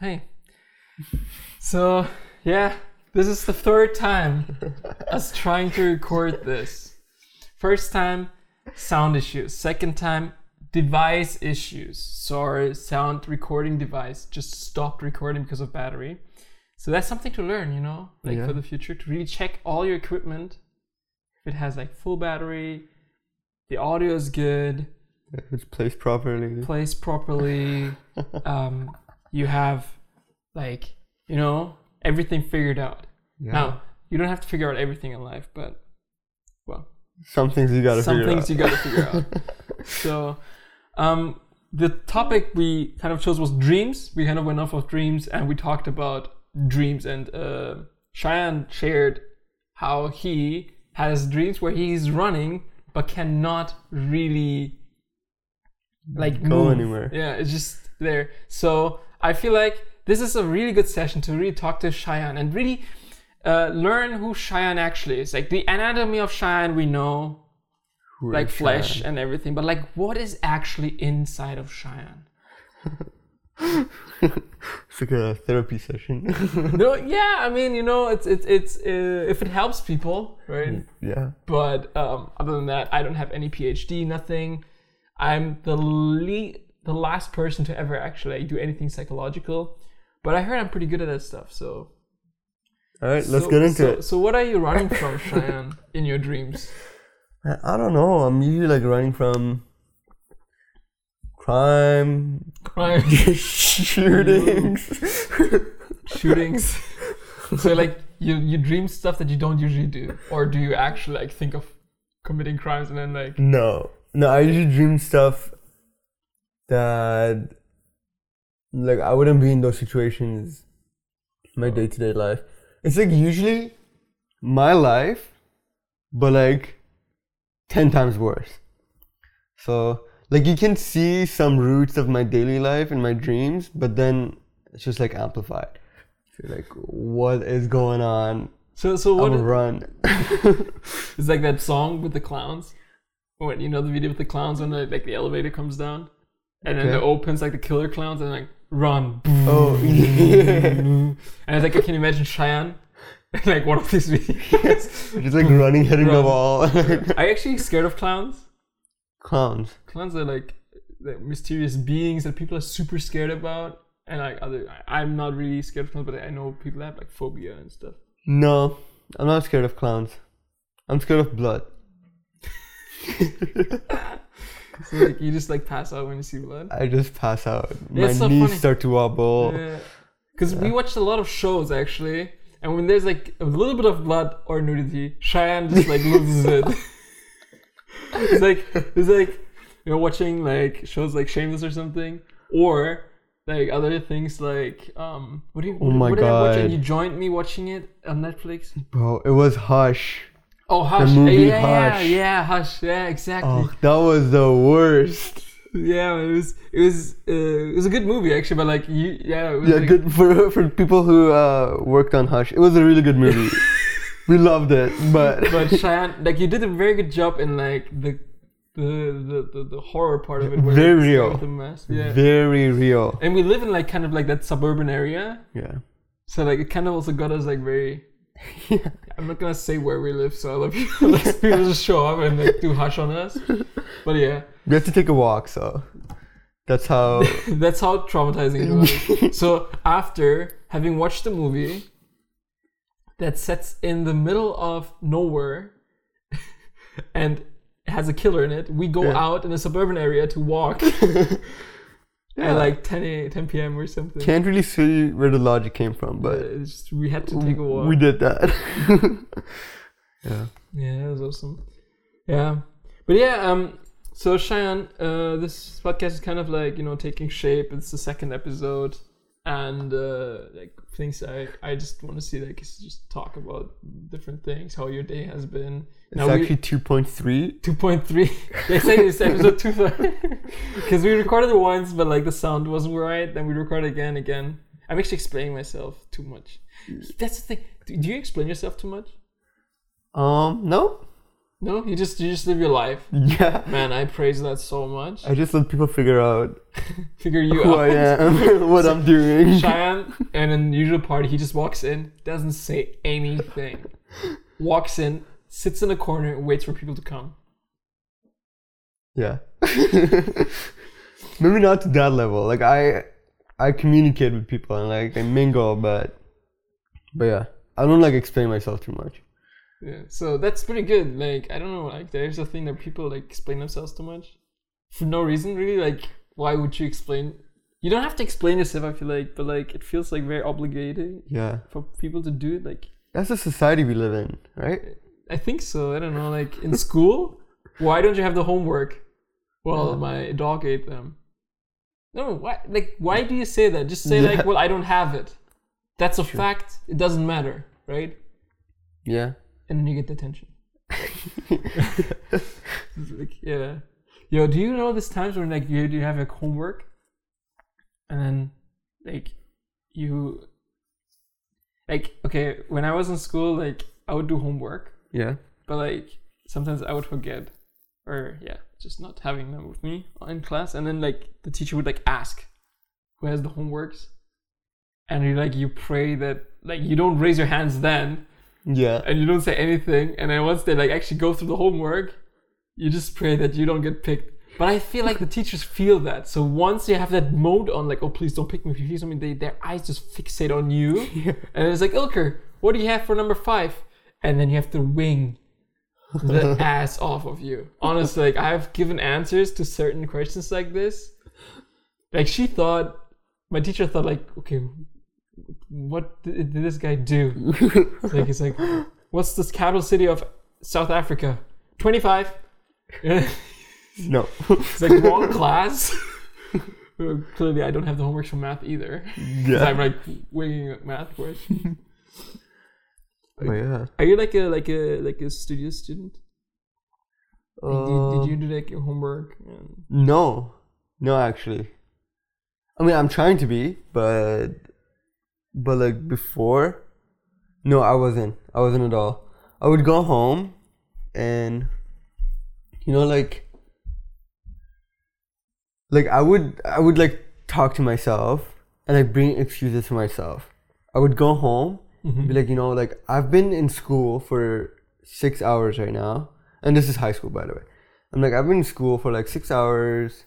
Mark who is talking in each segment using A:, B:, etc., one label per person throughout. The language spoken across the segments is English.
A: Hey. So, yeah, this is the third time us trying to record this. First time, sound issues. Second time, device issues. So, our sound recording device just stopped recording because of battery. So, that's something to learn, you know, like
B: Yeah.
A: for the future to really check all your equipment. If it has like full battery, the audio is good,
B: If it's placed properly.
A: placed properly. um, you have like you know everything figured out.
B: Yeah.
A: Now you don't have to figure out everything in life, but well,
B: Some things you gotta
A: some
B: figure
A: things
B: out.
A: you got to figure out. So, um, the topic we kind of chose was dreams. We kind of went off of dreams, and we talked about dreams. And uh, Cheyenne shared how he has dreams where he's running but cannot really like
B: Go
A: move.
B: anywhere.
A: Yeah, it's just there. So I feel like this is a really good session to really talk to Cheyenne and really uh, learn who Cheyenne actually is. Like the anatomy of Cheyenne, we know, like flesh
B: Cheyenne?
A: and everything, but like what is actually inside of Cheyenne?
B: It's like a therapy session.
A: no, yeah, I mean, you know, it's it's it's uh, if it helps people, right?
B: yeah.
A: But um, other than that, I don't have any PhD, nothing. I'm the le- the last person to ever actually do anything psychological, but I heard I'm pretty good at that stuff. So
B: All right, let's get into
A: so,
B: it.
A: So, what are you running from, Cheyenne, in your dreams?
B: I- I don't know. I'm usually like running from crime,
A: Crime,
B: shootings.
A: shootings. so, like, you you dream stuff that you don't usually do, or do you actually like think of committing crimes and then like
B: no, no. I usually dream stuff that, like, I wouldn't be in those situations. in My day to day life. It's like usually my life, but like ten times worse. So like you can see some roots of my daily life in my dreams, but then it's just like amplified. So like, what is going on?
A: so so what
B: I'll run.
A: it's like that song with the clowns. When you know the video with the clowns when the, like the elevator comes down, and then it opens like the killer clowns and like run.
B: oh
A: and it's like I can imagine Cheyenne, like one of these videos.
B: just like running, hitting the wall.
A: Are you actually scared of clowns?
B: Clowns.
A: Clowns are like, like mysterious beings that people are super scared about, and like other. I- I'm not really scared of clowns, but I know people have like phobia and stuff.
B: No, I'm not scared of clowns. I'm scared of blood.
A: So like you just like pass out when you see blood.
B: I just pass out.
A: Yeah,
B: My
A: so
B: knees
A: funny.
B: start to wobble.
A: Yeah. Because we watched a lot of shows actually, and when there's like a little bit of blood or nudity, Cheyenne just like loses it. it's like it's like you know watching like shows like Shameless or something, or like other things like um what do you what,
B: Oh my
A: what did I watch?
B: God.
A: And you joined me watching it on Netflix.
B: Bro, it was Hush.
A: Oh Hush,
B: movie
A: yeah, yeah,
B: Hush.
A: yeah, Hush, yeah, exactly.
B: Oh, that was the worst.
A: Yeah, it was it was uh, it was a good movie actually, but like you yeah it was
B: Yeah,
A: like,
B: good for for people who uh, worked on Hush. It was a really good movie. we loved it, but
A: but Cheyenne, like you did a very good job in like the the the, the, the horror part of it. Where
B: Very real.
A: The mess. Yeah.
B: very real.
A: and we live in like kind of like that suburban area,
B: Yeah.
A: so like it kind of also got us like very. I'm not gonna say where we live, so I love you. People just show up and like do hush on us. But yeah,
B: We have to take a walk, so that's how.
A: that's how traumatizing it was. so after having watched the movie that sets in the middle of nowhere and has a killer in it, we go
B: Yeah.
A: out in a suburban area to walk
B: Yeah.
A: at like 10 a, 10 p.m. or something.
B: Can't really see where the logic came from,
A: but it's just, we had to take a walk.
B: we did that. yeah.
A: Yeah, that was awesome. Yeah, but yeah, um, so Cheyenne, uh, this podcast is kind of like you know taking shape. It's the second episode, and uh, like things I I just want to see like is just talk about different things, how your day has been.
B: It's
A: Now
B: actually 2.3.
A: 2.3 they say it's episode 2 because we recorded it once but like the sound wasn't right then we recorded again again i'm actually explaining myself too much that's the thing do you explain yourself too much
B: Um, no.
A: No, you just you just live your life.
B: Yeah.
A: Man, I praise that so much.
B: I just let people figure out
A: Figure you
B: who
A: out.
B: I am, what I'm doing.
A: Cheyenne, and in the usual party, he just walks in, doesn't say anything, walks in, sits in a corner, and waits for people to come.
B: Yeah. Maybe not to that level. Like I I communicate with people and like I mingle, but but yeah. I don't like explain myself too much.
A: Yeah, so that's pretty good. Like, I don't know, like, there's a thing that people like explain themselves too much for no reason, really. Like, why would you explain? You don't have to explain yourself, I feel like, but like, it feels like very obligated
B: Yeah.
A: for people to do it. Like,
B: That's the society we live in, right?
A: I think so. I don't know. Like, in school, why don't you have the homework? Well,
B: Yeah.
A: my dog ate them. No, why? Like, why do you say that? Just say
B: Yeah.
A: like, well, I don't have it. That's a
B: Sure.
A: fact. It doesn't matter, right?
B: Yeah.
A: and then you get detention. Like, yeah. Yo, do you know there's times when like you you have like homework, and then like you like okay when I was in school like I would do homework,
B: Yeah.
A: but like sometimes I would forget, or yeah, just not having them with me in class, and then like the teacher would like ask, who has the homeworks, and you like you pray that like you don't raise your hands then.
B: Yeah.
A: and you don't say anything. And then once they like actually go through the homework you just pray that you don't get picked. But i feel like the teachers feel that. So once you have that mode on like oh please don't pick me. If you see something they, their eyes just fixate on you. And it's like ilker what do you have for number five and then you have to wing the ass off of you honestly like i've given answers to certain questions like this like she thought my teacher thought like okay what did, did this guy do like he's like, what's the capital city of South Africa? Twenty five. it's
B: No.
A: like wrong class. Clearly, I don't have the homework for math either.
B: yeah.
A: I'm like winging a math question.
B: But yeah.
A: Are you like a like a like a studio student? Like, did,
B: Uh,
A: did you do like your homework? And,
B: No. No actually. I mean I'm trying to be, but but like before no, I wasn't. I wasn't at all. I would go home and you know like like I would I would like talk to myself and like bring excuses to myself. I would go home
A: Mhm.
B: be like, you know, like I've been in school for six hours right now, and this is high school, by the way. I'm like, I've been in school for like six hours,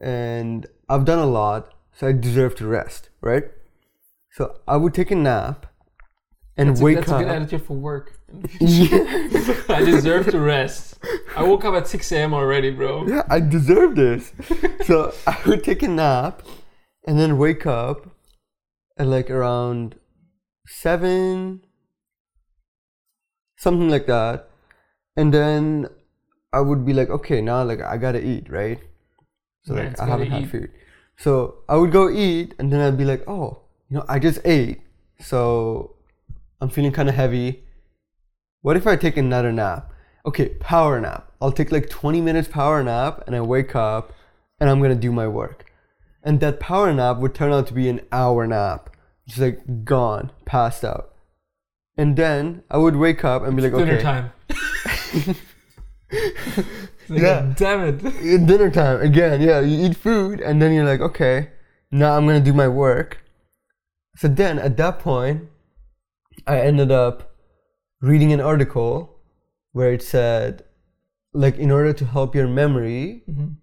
B: and I've done a lot, so I deserve to rest, right? So I would take a nap and
A: that's a,
B: wake
A: that's a
B: up.
A: good attitude for work.
B: yeah,
A: I deserve to rest. I woke up at six a.m. already, bro.
B: yeah, I deserve this. so I would take a nap, and then wake up at like around seven, something like that. And then I would be like, okay, now like I gotta eat, right? So
A: Man's
B: like I haven't had
A: eat.
B: food. So I would go eat, and then I'd be like, oh, you know, I just ate, so I'm feeling kind of heavy. What if I take another nap? Okay, power nap. I'll take like 20 minutes power nap, and I wake up, and I'm gonna do my work. And that power nap would turn out to be an hour nap, just like gone, passed out. And then I would wake up and be like, okay.
A: Dinner
B: okay,
A: time. Like,
B: Yeah.
A: Damn it.
B: Dinner time again. Yeah, you eat food, and then you're like, okay, now I'm gonna do my work. So then at that point, I ended up reading an article where it said, like, in order to help your memory,
A: Mhm.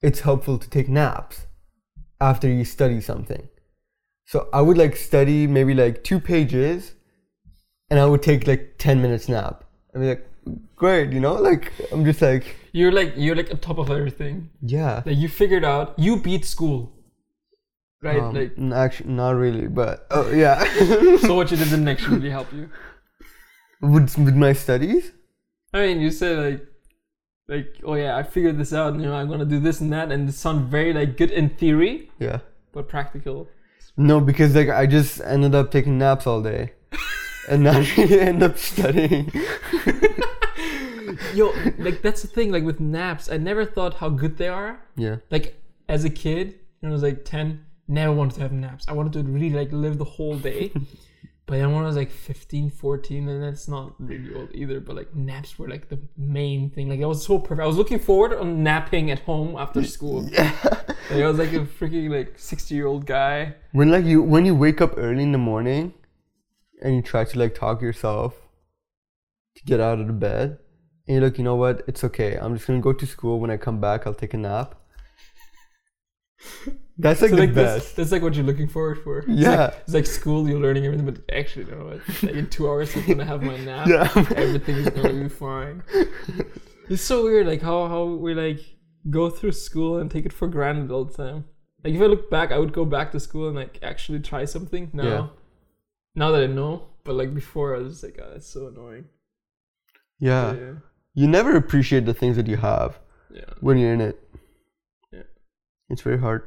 B: it's helpful to take naps after you study something. So I would like study maybe like two pages, and I would take like 10 minutes nap. I'd be like, great, you know, like I'm just like,
A: You're like you're like on top of everything.
B: yeah.
A: Like you figured out you beat school. Right?
B: Um,
A: like
B: actually, not really, but oh yeah.
A: so what you did didn't actually really help you.
B: with, with my studies,
A: I mean you said like like oh yeah, I figured this out and you know I'm gonna do this and that and it sounds very like good in theory,
B: yeah.
A: but practical.
B: No, because like I just ended up taking naps all day, and not really end up studying.
A: Yo, like that's the thing, like with naps, I never thought how good they are.
B: Yeah,
A: Like as a kid, when I was like ten, never wanted to have naps. I wanted to really like live the whole day. But then when I was like 15, 14, and that's not really old either, but like naps were like the main thing. Like I was so perfect. I was looking forward on napping at home after school.
B: Yeah.
A: Like I was like a freaking like 60 year old guy.
B: When like you when you wake up early in the morning and you try to like talk yourself to get out of the bed and you're like, you know what, it's okay. I'm just gonna go to school. When I come back I'll take a nap. That's like
A: so
B: the
A: like
B: best.
A: That's, that's like what you're looking forward for. It's
B: Yeah.
A: like, it's like school, you're learning everything, but actually, no, it's like in two hours I'm gonna have my nap.
B: Yeah.
A: Everything is gonna be fine. It's so weird, like how how we like go through school and take it for granted all the time. Like if I look back, I would go back to school and like actually try something now.
B: Yeah.
A: Now that I know, but like before, I was just like, ah, oh, that's so annoying.
B: yeah.
A: yeah,
B: You never appreciate the things that you have
A: yeah.
B: when you're in it.
A: Yeah.
B: It's very hard.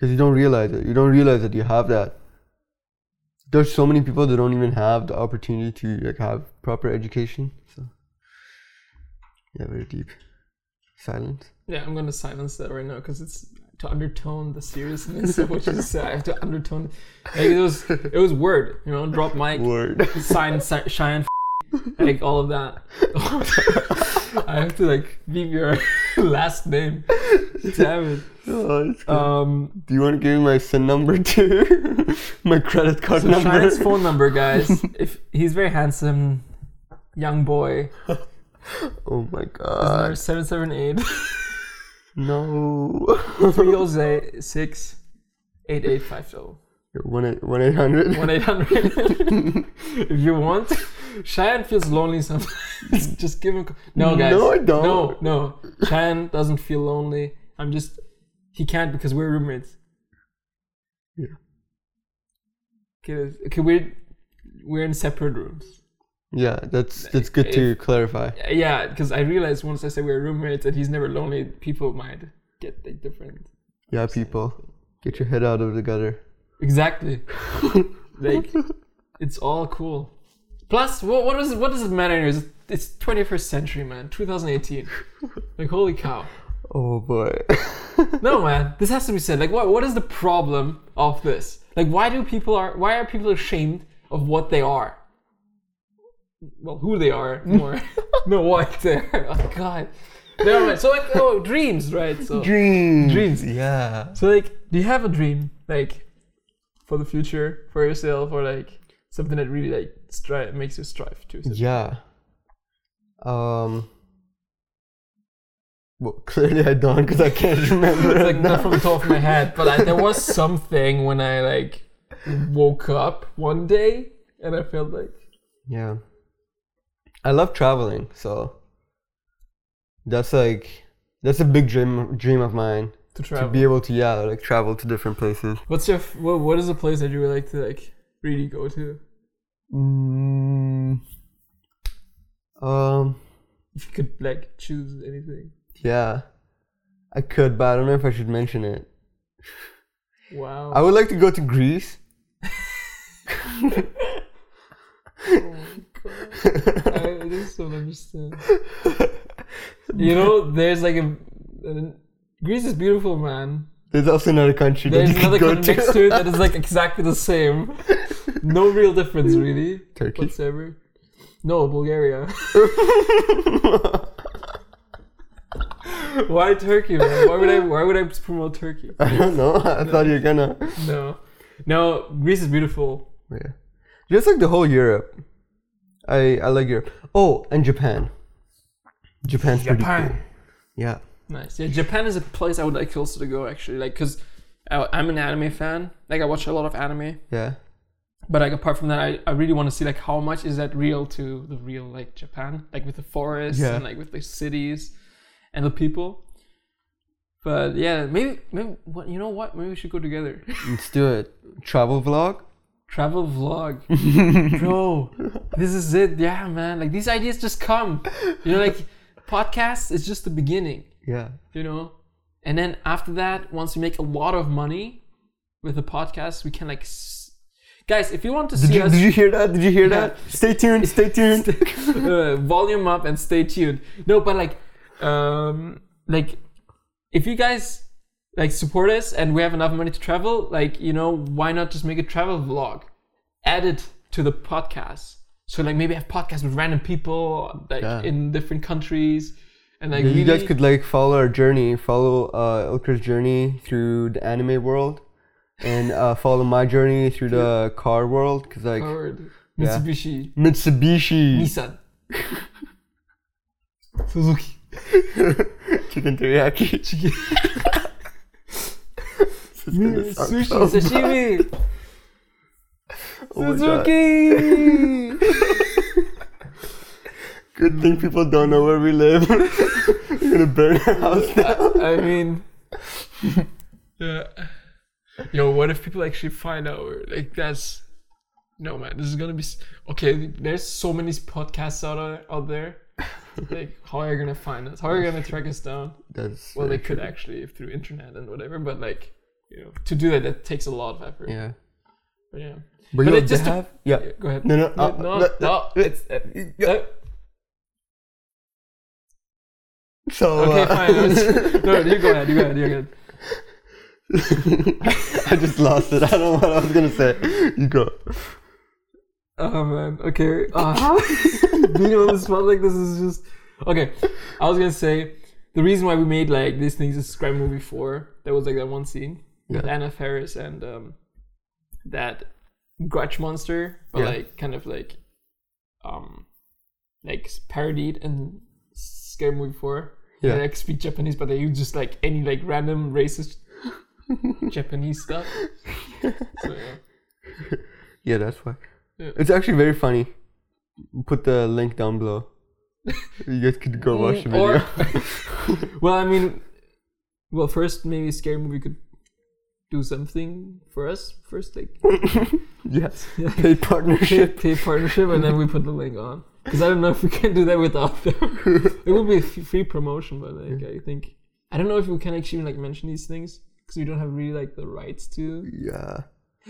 B: Because you don't realize it. You don't realize that you have that. There's so many people that don't even have the opportunity to like have proper education. So yeah, very deep. Silence.
A: Yeah, I'm gonna silence that right now because it's to undertone the seriousness of what you said. I have to undertone. Like it was, it was word, you know, drop mic,
B: Word.
A: sign, si- shine, like all of that. I have to like give your last name. Damn it.
B: Oh.
A: Um,
B: Do you want to give me my SIN number too? my credit card
A: so
B: number.
A: Shine's phone number, guys. If he's very handsome, young boy,
B: oh my god.
A: seven seven eight
B: No.
A: three zero six eight eight five zero.
B: One eight one eight hundred.
A: One eight hundred. If you want, Cheyenne feels lonely sometimes. just give him. No, guys.
B: No, I don't.
A: No, no. Cheyenne doesn't feel lonely. I'm just. He can't because we're roommates.
B: Yeah.
A: Okay, okay, we're we're in separate rooms.
B: Yeah, that's that's good to clarify.
A: Yeah, because I realized once I said we're roommates and he's never lonely, people might get like different.
B: Yeah, people, get your head out of the gutter.
A: Exactly. like, it's all cool. Plus, what what does what does it matter? Anyways? It's 21st century, man. 2018. Like, holy cow.
B: Oh boy.
A: No, man. This has to be said. Like, what what is the problem of this? Like, why do people are why are people ashamed of what they are? Well, who they are more. no, what they're. Oh God. No, right. So like, oh, dreams, right? So
B: Dreams.
A: Dreams.
B: Yeah.
A: So like, do you have a dream like for the future, for yourself, or like something that really like strive makes you strive to?
B: Yeah. Um. Well, clearly I don't because I can't remember.
A: It's like
B: now.
A: not from the top of my head, but I, there was something when I like woke up one day and I felt like
B: Yeah. I love traveling, so that's like that's a big dream dream of mine
A: to
B: to be able to yeah like travel to different places.
A: What's your f- what, what is a place that you would like to like really go to?
B: Mm, um.
A: If you could like choose anything.
B: Yeah. I could, but I don't know if I should mention it.
A: Wow.
B: I would like to go to Greece.
A: Oh my God. I just don't understand. You know, there's like a, a Greece is beautiful, man.
B: There's also another country that
A: There's
B: you
A: another
B: could go
A: country next
B: to.
A: it that is like exactly the same. No real difference, really.
B: Turkey.
A: Whatsoever. No, Bulgaria. Why Turkey, man? Why would I? Why would I promote Turkey?
B: I don't know. I thought you were gonna.
A: No, no. Greece is beautiful.
B: Yeah. Just like the whole Europe. I I like Europe. Oh, and Japan. Japan's pretty cool. Yeah.
A: Nice. Yeah, Japan is a place I would like also to go actually. Like, cause I, I'm an anime fan. Like, I watch a lot of anime.
B: Yeah.
A: But like apart from that, I, I really want to see like how much is that real to the real like Japan, like with the forests
B: Yeah.
A: and like with the cities and the people. But yeah, maybe maybe what you know what? Maybe we should go together.
B: Let's do it. Travel vlog.
A: Travel vlog, bro. This is it. Yeah, man. Like these ideas just come. You know, like podcast is just the beginning.
B: Yeah.
A: You know, and then after that, once we make a lot of money with the podcast, we can like. S- Guys, if you want to
B: Did
A: see
B: you,
A: us
B: did you hear that? Did you hear
A: Yeah.
B: that? Stay tuned. Stay tuned.
A: uh, volume up and stay tuned. No, but like, um, like, if you guys like support us and we have enough money to travel, like, you know, why not just make a travel vlog? add it to the podcast. So like maybe have podcasts with random people like
B: Yeah.
A: in different countries, and like
B: Yeah, you guys could like follow our journey, follow uh, Ilker's journey through the anime world, and uh, follow my journey through the car world. Cause like. Yeah.
A: Mitsubishi,
B: Mitsubishi,
A: Nissan, Suzuki.
B: chicken teriyaki,
A: Sushi, sashimi,
B: Oh.
A: Suzuki.
B: Good thing people don't know where we live. We're gonna burn our house down.
A: I mean, yeah. Yo, what if people actually find out? we're- Like that's no man. This is gonna be okay. There's so many podcasts out out there. Like, how are you gonna find us? How are you gonna track us down?
B: That's
A: Well, they
B: very
A: could
B: true.
A: actually through internet and whatever, but like, you know, to do that, that takes a lot of effort.
B: Yeah.
A: But yeah.
B: But,
A: But
B: you
A: it
B: they
A: just to-
B: have yeah.
A: Yeah, Go ahead.
B: No, no,
A: no,
B: uh,
A: no,
B: no,
A: no, It's uh,
B: Yeah. So
A: okay.
B: uh,
A: Fine. no, you go ahead. You go ahead. You go ahead.
B: I just lost it. I don't know what I was gonna say. You go.
A: Oh man. Okay. Uh, being on the spot like this is just okay. I was gonna say the reason why we made like these things is Scary Movie Four. There was like that one scene with
B: Yeah.
A: Anna Faris and um, that Grudge monster, but
B: Yeah.
A: like kind of like um like parodied in Scary Movie Four.
B: Yeah.
A: They like speak Japanese, but they use just like any like random racist Japanese stuff. So yeah.
B: Yeah, that's why.
A: Yeah.
B: It's actually very funny. Put the link down below. You guys could go watch the video.
A: Or- well, I mean, well, first maybe scary movie could do something for us first, like
B: yes. Paid
A: pay,
B: partnership.
A: pay partnership, and then we put the link on. Because I don't know if we can do that without them. it would be a f- free promotion, but like I think I don't know if we can actually like mention these things because we don't have really like the rights to.
B: Yeah.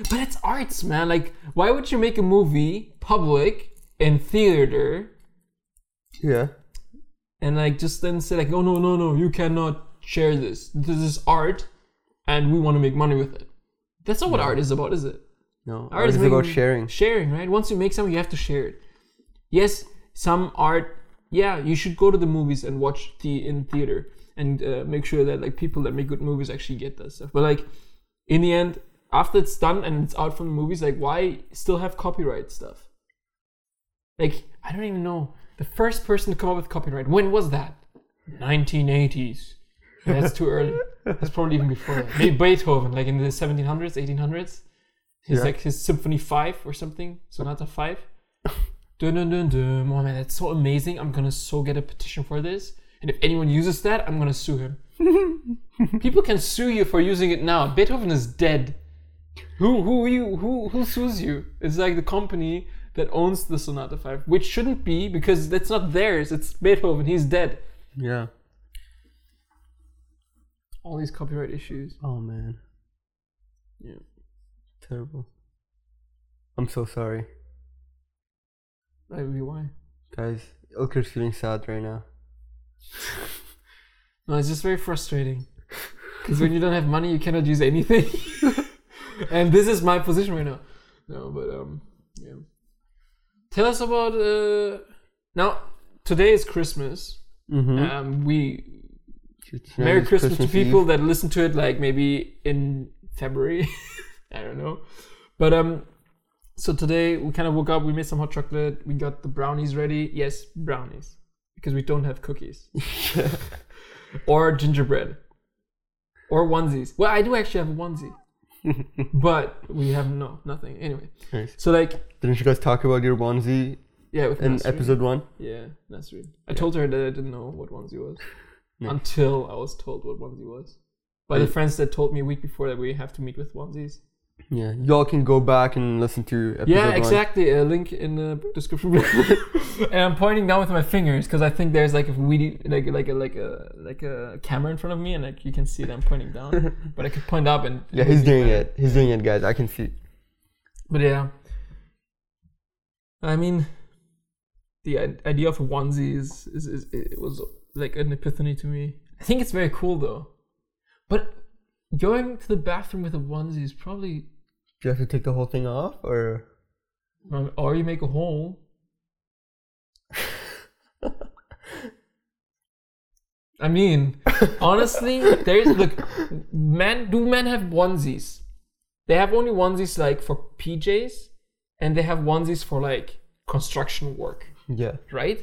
A: But it's arts, man. Like, why would you make a movie public in theater
B: Yeah.
A: and like just then say like, oh no no no, you cannot share this. This is art, and we want to make money with it. That's not what art is about, is it?
B: No.
A: Art
B: Art
A: is
B: is about sharing.
A: Sharing, right? Once you make something, you have to share it. Yes, some art. Yeah, you should go to the movies and watch the in theater and uh, make sure that like people that make good movies actually get that stuff. But like in the end, after it's done and it's out from the movies, like why still have copyright stuff? Like I don't even know the first person to come up with copyright. When was that? 1980s. That's too early. That's probably even before that. Maybe Beethoven, like in the 1700s, 1800s. His
B: Yeah.
A: like his Symphony Five or something, Sonata Five. dun dun dun dun. Oh man, that's so amazing. I'm gonna so get a petition for this. And if anyone uses that, I'm gonna sue him. People can sue you for using it now. Beethoven is dead. Who who you who who sues you? It's like the company that owns the Sonata Five, which shouldn't be because that's not theirs. It's Beethoven. He's dead.
B: Yeah.
A: All these copyright issues.
B: Oh man.
A: Yeah.
B: Terrible. I'm so sorry.
A: Maybe why?
B: Guys, Ilker's feeling sad right now.
A: No, it's just very frustrating. Because when you don't have money, you cannot use anything. and this is my position right now. No, but um, yeah. Tell us about uh. Now today is Christmas.
B: Mm-hmm.
A: Um, we Merry Christmas, to people that listen to it like maybe in February. I don't know. But um so today we kind of woke up, we made some hot chocolate, we got the brownies ready. Yes, brownies. Because we don't have cookies. or gingerbread. Or onesies. Well, I do actually have a onesie. but we have no nothing. Anyway.
B: Nice.
A: So like
B: Didn't you guys talk about your onesie
A: yeah, with
B: in episode one?
A: Yeah, Nasreen. I told her that I didn't know what onesie was
B: Nice.
A: until I was told what onesie was by the friends that told me a week before that we have to meet with onesies.
B: Yeah. Y'all can go back and listen to episode
A: yeah,
B: one.
A: exactly. A link in the description. below. and I'm pointing down with my fingers because I think there's like a weedy, like like a like a like a camera in front of me, and like you can see that I'm pointing down. but I could point up and
B: Yeah, he's doing it. He's doing it, guys. I can see.
A: But yeah, I mean, the idea of a onesie is, is, is it was like an epiphany to me. I think it's very cool though, but going to the bathroom with a onesie is probably
B: Do you have to take the whole thing off, or
A: Um, Or you make a hole. I mean, honestly, there's look, men do men have onesies? They have only onesies like for PJs, and they have onesies for like construction work,
B: Yeah.
A: right?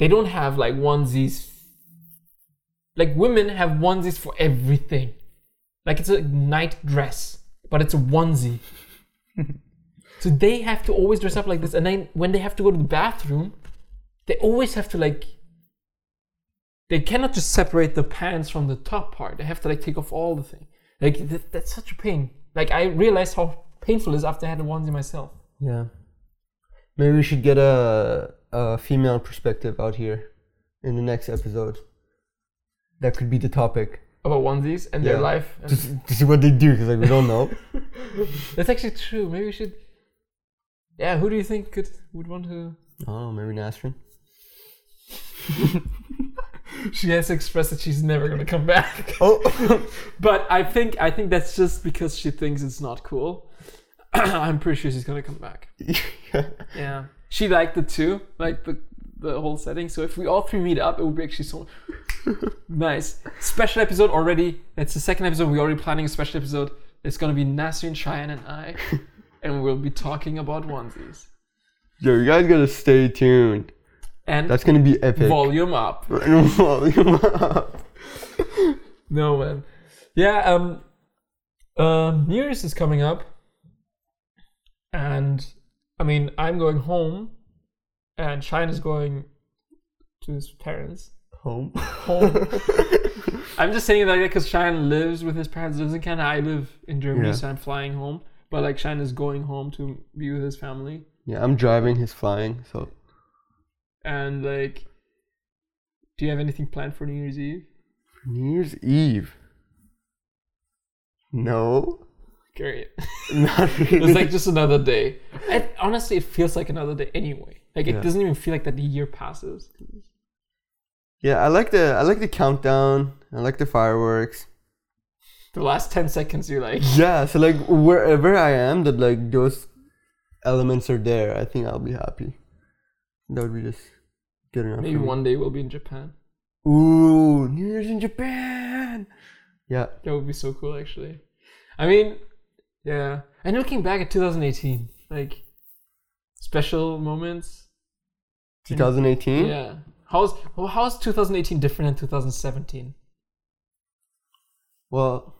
A: They don't have like onesies. Like women have onesies for everything. Like it's a night dress, but it's a onesie. so they have to always dress up like this, and then when they have to go to the bathroom, they always have to like. They cannot just separate the pants from the top part. They have to like take off all the thing. Like that, that's such a pain. Like I realized how painful it is after I had a onesie myself.
B: Yeah. Maybe we should get a a female perspective out here in the next episode. That could be the topic.
A: About onesies and their life. And
B: Just to see what they do, because like we don't know.
A: that's actually true. Maybe we should. Yeah, who do you think could would want to?
B: oh, maybe Nasrin.
A: She has expressed that she's never gonna come back.
B: Oh.
A: But I think I think that's just because she thinks it's not cool. I'm pretty sure she's gonna come back. Yeah, she liked it too, like the the whole setting. So if we all three meet up, it would be actually so nice. Special episode already. It's the second episode. We're already planning a special episode. It's gonna be Nasrin, Cheyenne, and I, and we'll be talking about onesies
B: Yo, you guys gotta stay tuned.
A: and
B: That's gonna be epic.
A: volume up.
B: Volume up.
A: No man. Yeah, um um New Year's is coming up. And I mean I'm going home and Shine is going to his parents.
B: Home.
A: Home. I'm just saying it like that because Shine lives with his parents, lives in Canada. I live in Germany,
B: Yeah.
A: so I'm flying home. But like Shine is going home to be with his family.
B: Yeah, I'm driving. He's flying. So
A: And like do you have anything planned for New Year's Eve?
B: New Year's Eve. No, Really.
A: It's like just another day. It, honestly, it feels like another day anyway. Like it
B: Yeah.
A: doesn't even feel like that the year passes.
B: yeah, I like the I like the countdown. I like the fireworks.
A: The last ten seconds, you're like,
B: Yeah, so like wherever I am, that like those elements are there. I think I'll be happy. That would be just good enough.
A: maybe one day we'll be in Japan.
B: Ooh, New Year's in Japan. Yeah,
A: That would be so cool, actually. I mean, yeah. And looking back at 2018, like special moments.
B: 2018.
A: Yeah. How's well, how's 2018 different than 2017?
B: Well,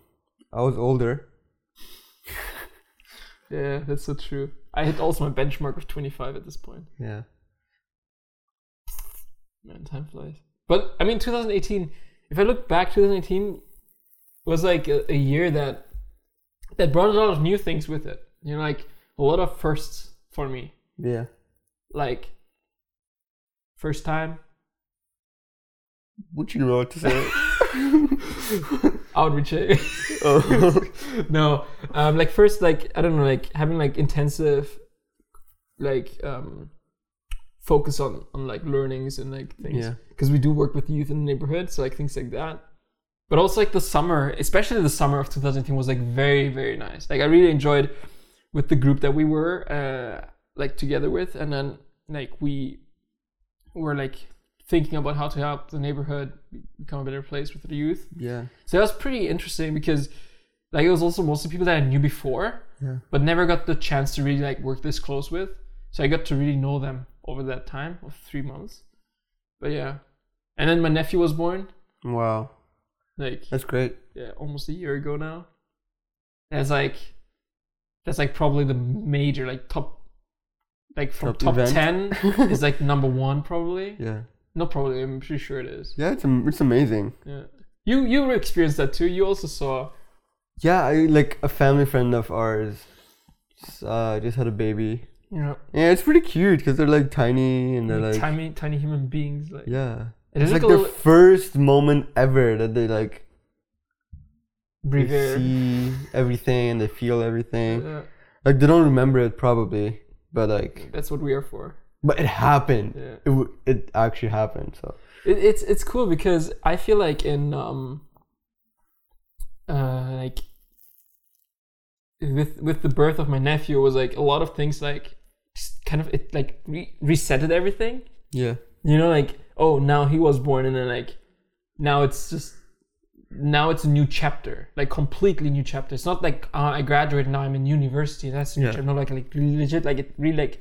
B: I was older.
A: Yeah, that's so true. I hit also my benchmark of 25 at this point.
B: Yeah.
A: Man, time flies. But I mean, 2018. If I look back, 2018 was like a, a year that that brought a lot of new things with it. You know, like a lot of firsts for me.
B: Yeah.
A: Like first time
B: Would you know what to say?
A: outreach.
B: oh.
A: no, um, like first, like I don't know, like having like intensive, like um, focus on on like learnings and like things.
B: Yeah.
A: because we do work with youth in the neighborhood, so like things like that. But also like the summer, especially the summer of 2018 was like very very nice. Like I really enjoyed with the group that we were uh, like together with, and then like we were like thinking about how to help the neighborhood become a better place with the youth.
B: Yeah.
A: So that was pretty interesting because like it was also mostly people that I knew before,
B: Yeah.
A: but never got the chance to really like work this close with. So I got to really know them over that time of three months. But yeah. And then my nephew was born,
B: Wow.
A: Like
B: That's great.
A: yeah, almost a year ago now. And it's like that's like probably the major like top like from
B: Top
A: top, ten is like number one probably.
B: Yeah.
A: No, probably. I'm pretty sure it is.
B: Yeah, it's am- it's amazing.
A: Yeah. You you experienced that too. You also saw.
B: Yeah, I, like a family friend of ours just, uh, just had a baby.
A: Yeah.
B: Yeah, it's pretty cute because they're like tiny and they're
A: like,
B: like
A: tiny tiny human beings like
B: yeah.
A: It
B: It's like their first moment ever that they like
A: breathe
B: they see everything and they feel everything.
A: Yeah,
B: Like they don't remember it probably, but like
A: that's what we are for
B: but it happened.
A: yeah
B: It w- it actually happened. So
A: it, it's it's cool because i feel like in um uh like with with the birth of my nephew it was like a lot of things like kind of it like re- resetted everything.
B: Yeah.
A: You know, like oh now he was born and then like now it's just now it's a new chapter, like completely new chapter. It's not like uh, I graduated now I'm in university. That's a new
B: Yeah.
A: chapter. No, like like legit, like it really like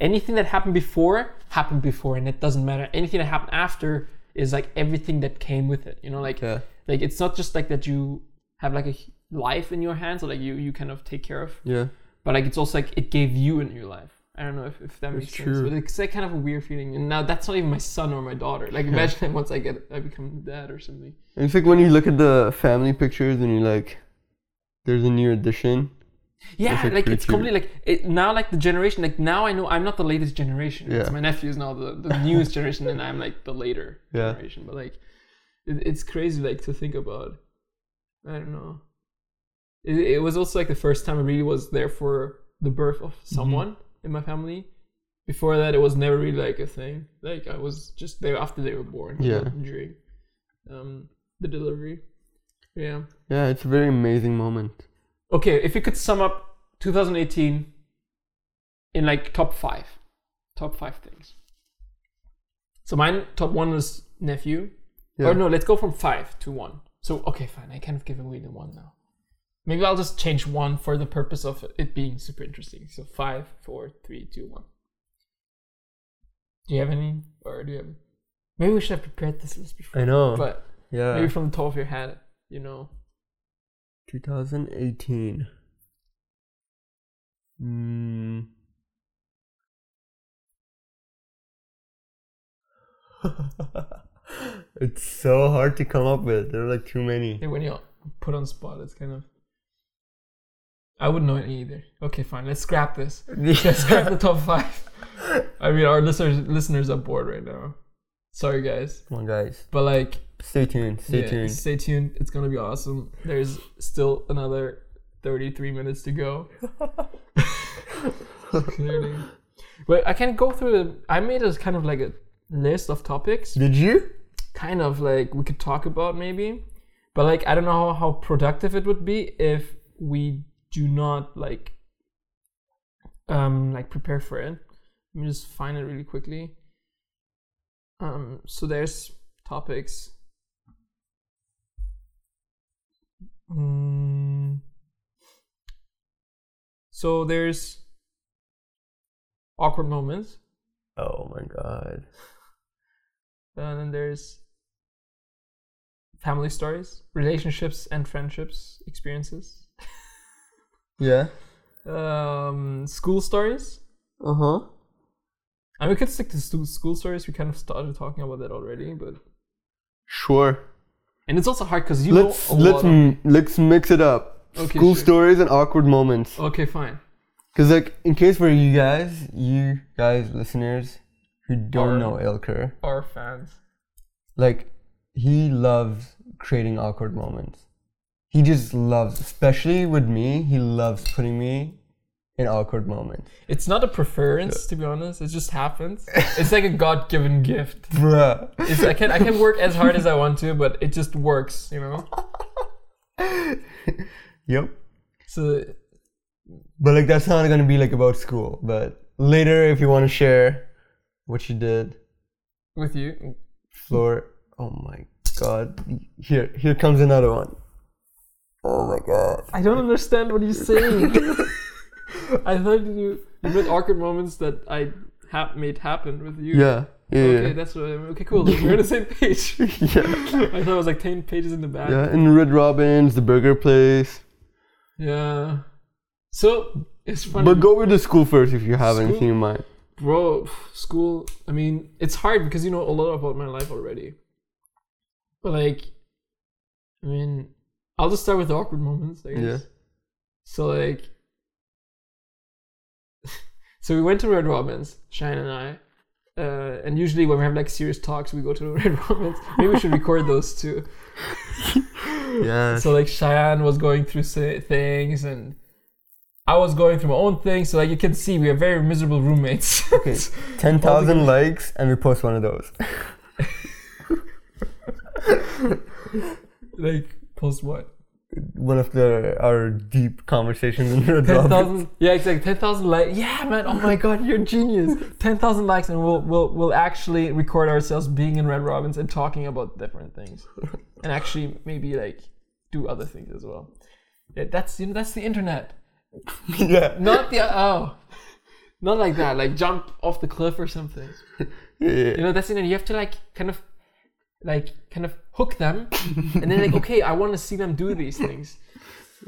A: anything that happened before happened before, and it doesn't matter. Anything that happened after is like everything that came with it. You know, like
B: Yeah.
A: like it's not just like that you have like a life in your hands, or like you you kind of take care of,
B: Yeah.
A: but like it's also like it gave you a new life. I don't know if, if that makes sense,
B: true.
A: but it's like kind of a weird feeling. And now that's not even my son or my daughter. Like imagine once I get I become dad or something.
B: And It's like when you look at the family pictures and you're like, there's a new addition.
A: Yeah, like,
B: like,
A: it's completely like it, now like the generation like now I know I'm not the latest generation.
B: Yeah.
A: It's my nephew is now the, the newest generation and I'm like the later
B: Yeah.
A: generation. But like it, it's crazy like to think about. I don't know. It, it was also like the first time I really was there for the birth of
B: Mm-hmm.
A: In my family. Before that, it was never really like a thing. Like I was just there after they were born.
B: Yeah.
A: During um, the delivery. Yeah.
B: Yeah, it's a very amazing moment.
A: Okay, if you could sum up 2018 in like top five, top five things. So mine top one is nephew.
B: Yeah.
A: Or no, let's go from five to one. So okay, fine. I kind of give away the one now. Maybe I'll just change one for the purpose of it being super interesting. So five, four, three, two, one. Do you have any, or do you have? Maybe we should have prepared this list before.
B: I know.
A: But
B: yeah.
A: maybe from the top of your head, you know.
B: 2018. Hmm. it's so hard to come up with. There are like too many.
A: Yeah, when you're put on spot, it's kind of. I wouldn't know any either. Okay, fine. Let's scrap this. Let's scrap the top five. I mean, our listeners listeners are bored right now. Sorry, guys,
B: Come on, guys.
A: but like,
B: Stay tuned. Stay
A: yeah,
B: tuned.
A: Stay tuned. It's gonna be awesome. There's still another thirty-three minutes to go. Clearly, but I can go through. The, I made a kind of like a list of topics.
B: Did you?
A: kind of like we could talk about maybe but like i don't know how, how productive it would be if we do not like um like prepare for it. Let me just find it really quickly. Um so there's topics. Mm, so there's awkward moments.
B: Oh my god.
A: And then there's family stories, relationships and friendships, experiences.
B: Yeah.
A: Um, school stories.
B: Uh huh.
A: And we could stick to stu- school stories. We kind of started talking about that already, but
B: Sure.
A: and it's also hard because you
B: let's
A: know a
B: let's
A: lot
B: m- let's mix it up.
A: Okay,
B: School
A: sure.
B: stories and awkward moments.
A: Okay, fine.
B: Cause like in case for you guys, you guys listeners who don't
A: Or-
B: know Ilker,
A: Our fans.
B: like he loves creating awkward moments. He just loves, especially with me, he loves putting me in awkward moments.
A: It's not a preference, to be honest. It just happens. It's like a God-given gift.
B: Bruh.
A: It's, I can I can work as hard as I want to, but it just works, you know.
B: Yep.
A: So
B: But like that's not gonna be like about school. But later if you wanna share what you did,
A: with you,
B: Floor oh my god. Here here comes another one. Oh my god.
A: I don't understand what you're saying. I thought you you meant awkward moments that I ha- made happen with you.
B: Yeah. Yeah.
A: Okay,
B: yeah.
A: that's what I mean. Okay, cool. We're on the same page.
B: yeah.
A: I thought it was like 10 pages in the back.
B: Yeah, and Red Robin's, the burger place.
A: Yeah. So, it's funny.
B: But go with the school first if you have
A: School?
B: anything in mind.
A: Bro, school, I mean, it's hard because you know a lot about my life already. But like, I mean, I'll just start with the awkward moments, I guess.
B: Yeah.
A: So like, so we went to Red Robin's, Shine and I, uh, and usually when we have like serious talks, we go to Red Robin's. Maybe we should record those too.
B: Yeah.
A: So like Cheyenne was going through things and I was going through my own things. So like you can see, we are very miserable roommates.
B: Okay. Ten thousand likes and we post one of those.
A: like post what?
B: one of the our deep conversations in Red
A: Ten
B: Robin.
A: thousand, yeah, exactly. Ten thousand likes. Yeah, man. Oh my god, you're a genius. Ten thousand likes, and we'll we'll we'll actually record ourselves being in Red Robins and talking about different things, and actually maybe like do other things as well. Yeah, that's you know that's the internet.
B: yeah.
A: Not the oh, not like that. Like jump off the cliff or something.
B: yeah.
A: You know that's the internet. You have to like kind of, like kind of hook them, and then like okay, I want to see them do these things.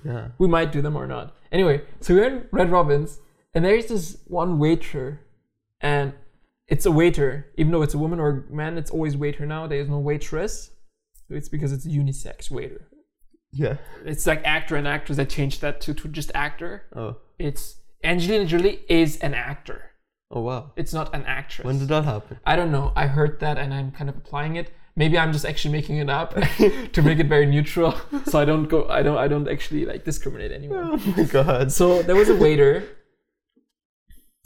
B: Yeah.
A: We might do them or not. Anyway, so we're in Red Robins, and there's this one waiter, and it's a waiter. Even though it's a woman or man, it's always waiter now. There's no waitress. It's because it's unisex waiter.
B: Yeah.
A: It's like actor and actress. I changed that to, to just actor.
B: Oh.
A: It's Angelina Jolie is an actor.
B: Oh wow.
A: It's not an actress.
B: When did that happen?
A: I don't know. I heard that and I'm kind of applying it. Maybe I'm just actually making it up to make it very neutral, so I don't go. I don't. I don't actually like discriminate anyone.
B: Oh my god.
A: So there was a waiter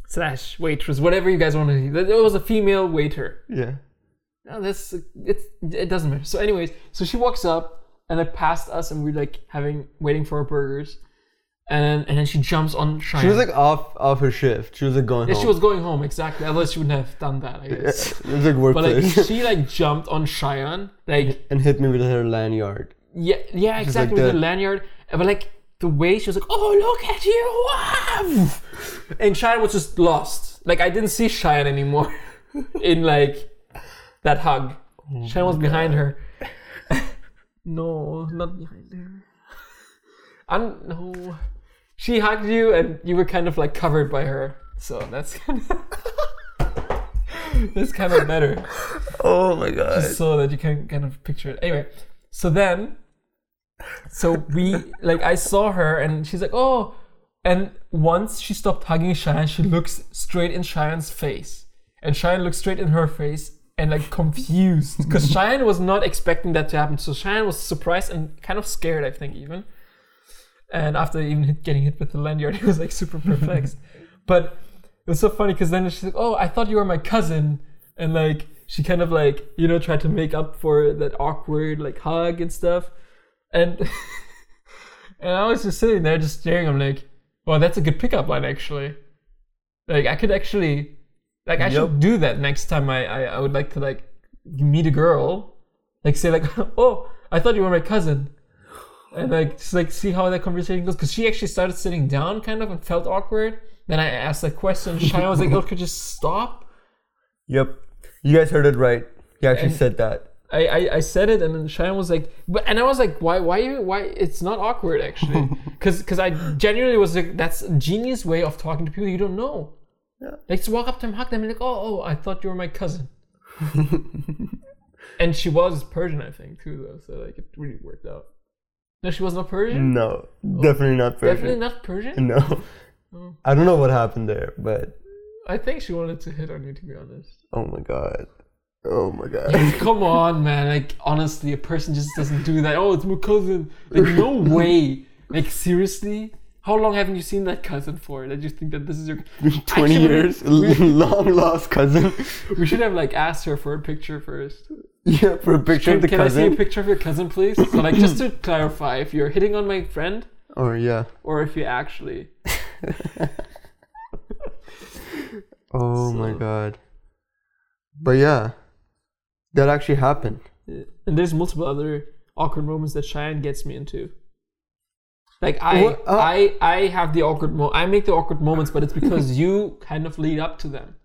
A: slash waitress, whatever you guys want to. There was a female waiter.
B: Yeah.
A: No, that's it's it doesn't matter. So, anyways, so she walks up and like past us, and we're like having waiting for our burgers, and and then she jumps on Cheyenne.
B: She was like off off her shift. She was like going
A: yeah,
B: home.
A: she was going home exactly. Otherwise, she wouldn't have done that. I guess.
B: it was like
A: But like she like jumped on Cheyenne, like
B: and hit me with her lanyard.
A: yeah, yeah,
B: Just
A: exactly
B: like
A: with
B: that.
A: the lanyard. But like the way she was like, "Oh, look at you!" Wow! and Cheyenne was just lost. Like I didn't see Cheyenne anymore in like that hug.
B: Oh
A: Cheyenne was behind her. no, not behind her. I'm no. She hugged you, and you were kind of like covered by her. So that's kind of that's kind of better
B: Oh my god.
A: Just so that you can kind of picture it. Anyway, so then, so we like I saw her and she's like, oh, and once she stopped hugging Cheyenne, she looks straight in Cheyenne's face, and Cheyenne looks straight in her face and like confused because Cheyenne was not expecting that to happen. So Cheyenne was surprised and kind of scared, I think even. And after even hit, getting hit with the lanyard, he was like super perplexed. but it was so funny because then she's like, "Oh, I thought you were my cousin," and like she kind of like you know tried to make up for that awkward like hug and stuff, and and I was just sitting there just staring. I'm like, "Well, that's a good pickup line actually. Like I could actually, like I should do that next time I, I I would like to like meet a girl, like say like, oh, I thought you were my cousin." And like just like see how that conversation goes because she actually started sitting down kind of and felt awkward then i asked a question Cheyenne was like oh could you just stop
B: Yep. You guys heard it right. He actually
A: And-
B: said that.
A: I, I i said it and then Cheyenne was like but and i was like why why you why it's not awkward actually because because i genuinely was like that's a genius way of talking to people you don't know
B: Yeah.
A: like just walk up to them hug them and like oh oh i thought you were my cousin and she was persian i think too though so like it really worked out no she was not persian
B: No, oh. definitely not Persian.
A: definitely not persian
B: No.
A: Oh.
B: I don't know what happened there, but
A: I think she wanted to hit on you, to be honest.
B: oh my god. Oh my god.
A: Come on, man. Like, honestly, a person just doesn't do that. Oh, it's my cousin. Like, no way. Like, seriously? How long haven't you seen that cousin for that you think that this is your.
B: 20
A: Actually,
B: years, long lost cousin.
A: We should have, like, asked her for a picture first.
B: yeah, for a picture
A: Can,
B: of the cousin.
A: can I see a picture of your cousin, please? So, like, just to clarify, if you're hitting on my friend
B: Or yeah.
A: or if you actually.
B: Oh my god. But yeah, that actually happened.
A: And there's multiple other awkward moments that Cheyenne gets me into. Like I,
B: Uh,
A: I, I have the awkward mo. I make the awkward moments, but it's because you kind of lead up to them.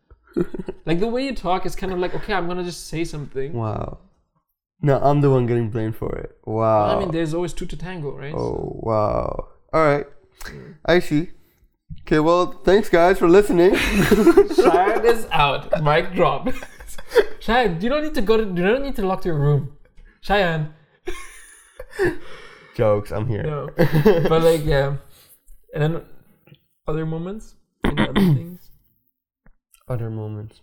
A: Like the way you talk is kind of like, okay, I'm gonna just say something.
B: Wow. No, I'm the one getting blamed for it. Wow.
A: I mean, there's always two to tango, right?
B: oh wow. All right. I see. Okay, well, thanks guys for listening.
A: Cheyenne is out. Mic drop. Cheyenne, you don't need to go to. You don't need to lock your room. Cheyenne,
B: Jokes, I'm here.
A: no. But like, yeah. And then other moments, other things.
B: Other moments.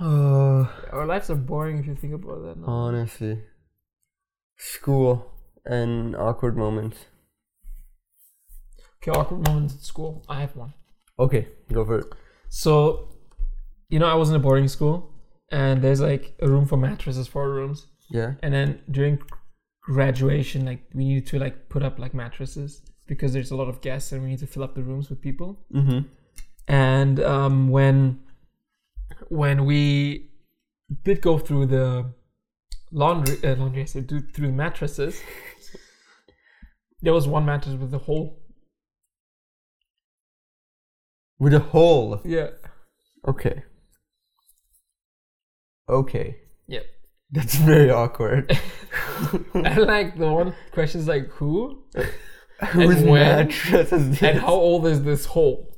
B: Oh,
A: Our lives are boring if you think about that. Now.
B: honestly. School and awkward moments.
A: Okay, awkward moments at school. I have one.
B: Okay, go for it.
A: So, you know, I was in a boarding school, and there's like a room for mattresses, four rooms.
B: Yeah.
A: And then during graduation, like we needed to like put up like mattresses because there's a lot of guests and we need to fill up the rooms with people.
B: Mm-hmm.
A: And um, when when we did go through the laundry, uh, laundry, I said, through mattresses. There was one mattress with a hole.
B: With a hole.
A: Yeah.
B: Okay. Okay.
A: Yep.
B: That's very awkward.
A: and like the one question is like who
B: Whose
A: when?
B: mattress is this?
A: and how old is this hole?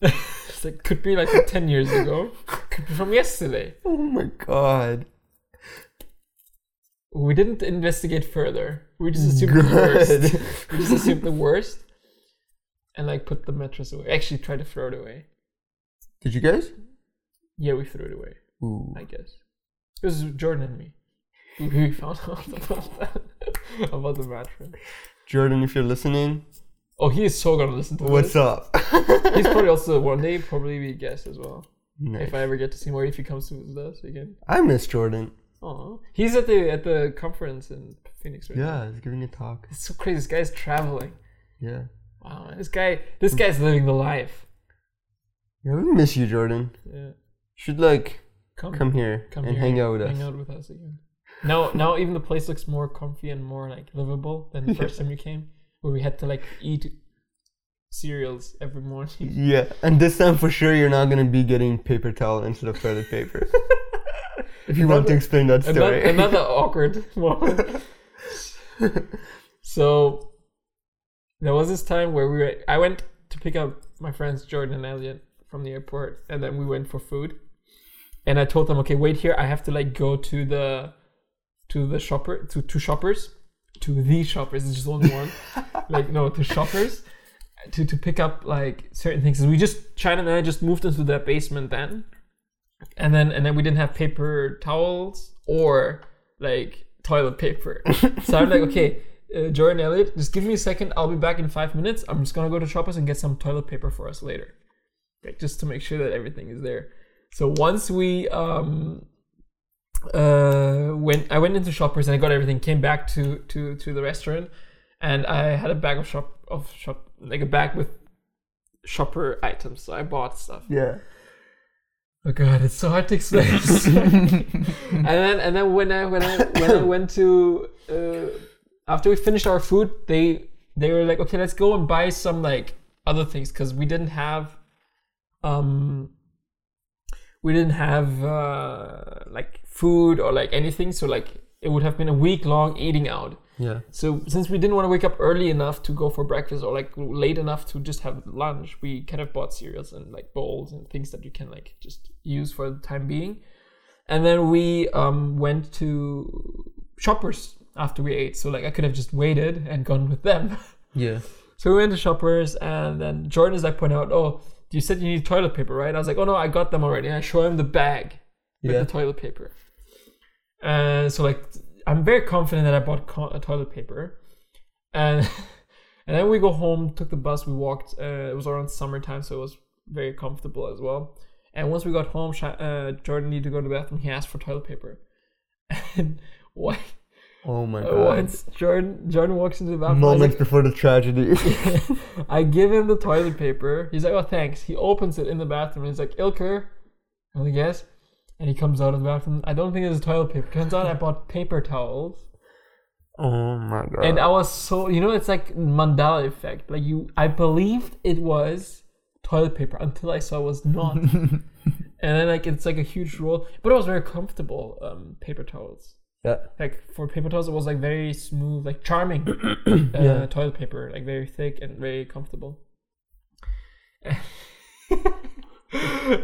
A: it's like could be like ten years ago, could be from yesterday.
B: Oh my god.
A: We didn't investigate further. We just assumed the worst. We just assumed the worst, and like put the mattress away. Actually, tried to throw it away.
B: Did you guys?
A: Yeah, we threw it away.
B: Ooh.
A: I guess it was Jordan and me. We found out about that about the mattress.
B: Jordan, if you're listening,
A: Oh, he is so gonna listen to
B: what's
A: this.
B: up?
A: He's probably also one day probably be a guest as well.
B: Nice.
A: If I ever get to see more, if he comes to visit us again.
B: I miss Jordan.
A: Oh, he's at the at the conference in Phoenix right now.
B: Yeah, he's giving a talk.
A: It's so crazy. This guy's traveling.
B: Yeah.
A: Wow, this guy this guy's living the life.
B: Yeah, we miss you, Jordan.
A: Yeah.
B: Should like
A: Come
B: come here
A: come
B: and
A: here
B: hang out with
A: hang
B: us.
A: out with us again. Now now even the place looks more comfy and more like livable than the first time you came, where we had to like eat cereals every morning.
B: Yeah, and this time for sure you're not gonna be getting paper towel instead of toilet paper. if you want to explain that story.
A: another awkward moment. so there was this time where we were I went to pick up my friends Jordan and Elliot from the airport and then we went for food. And I told them, okay, wait here, I have to like go to the to the shopper to two shoppers. To the shoppers, it's just only one. like no, to shoppers. To, to pick up like certain things. We just Cheyenne and I just moved into that basement then and then and then we didn't have paper towels or like toilet paper. so I'm like, okay, uh, Jordan Elliott, just give me a second. I'll be back in five minutes. I'm just gonna go to Shoppers and get some toilet paper for us later, like just to make sure that everything is there. So once we um uh went, I went into Shoppers and I got everything. Came back to to to the restaurant, and I had a bag of shop of shop like a bag with shopper items. So I bought stuff.
B: yeah.
A: Oh god, it's so hard to explain. and then and then when I when I when I went to uh, after we finished our food, they they were like, okay, let's go and buy some like other things because we didn't have um we didn't have uh, like food or like anything, so like it would have been a week long eating out.
B: Yeah.
A: So since we didn't want to wake up early enough to go for breakfast or like late enough to just have lunch, we kind of bought cereals and like bowls and things that you can like just use for the time being. And then we um, went to shoppers after we ate. So like I could have just waited and gone with them.
B: Yeah.
A: so we went to shoppers and then Jordan is like point out, oh, you said you need toilet paper, right? I was like, oh no, I got them already. And I show him the bag with
B: Yeah.
A: the toilet paper. And so like I'm very confident that I bought co- uh, toilet paper, and and then we go home, took the bus, we walked. Uh, it was around summertime, so it was very comfortable as well. And once we got home, uh, Jordan needed to go to the bathroom. He asked for toilet paper, and why?
B: Oh my
A: uh,
B: god.
A: Once Jordan Jordan walks into the bathroom,
B: Moments
A: like-
B: before the tragedy.
A: I give him the toilet paper. He's like, "Oh, thanks." He opens it in the bathroom. He's like, "Ilker," I'm like, "Yes." And he comes out of the bathroom. I don't think it's toilet paper. Turns out I bought paper towels.
B: oh my god.
A: and I was so you know it's like Mandela effect. Like you, I believed it was toilet paper until I saw it was not, and then like it's like a huge roll, but it was very comfortable. Um, paper towels.
B: yeah.
A: Like for paper towels, it was like very smooth, like charming. uh,
B: Yeah.
A: Toilet paper, like very thick and very comfortable.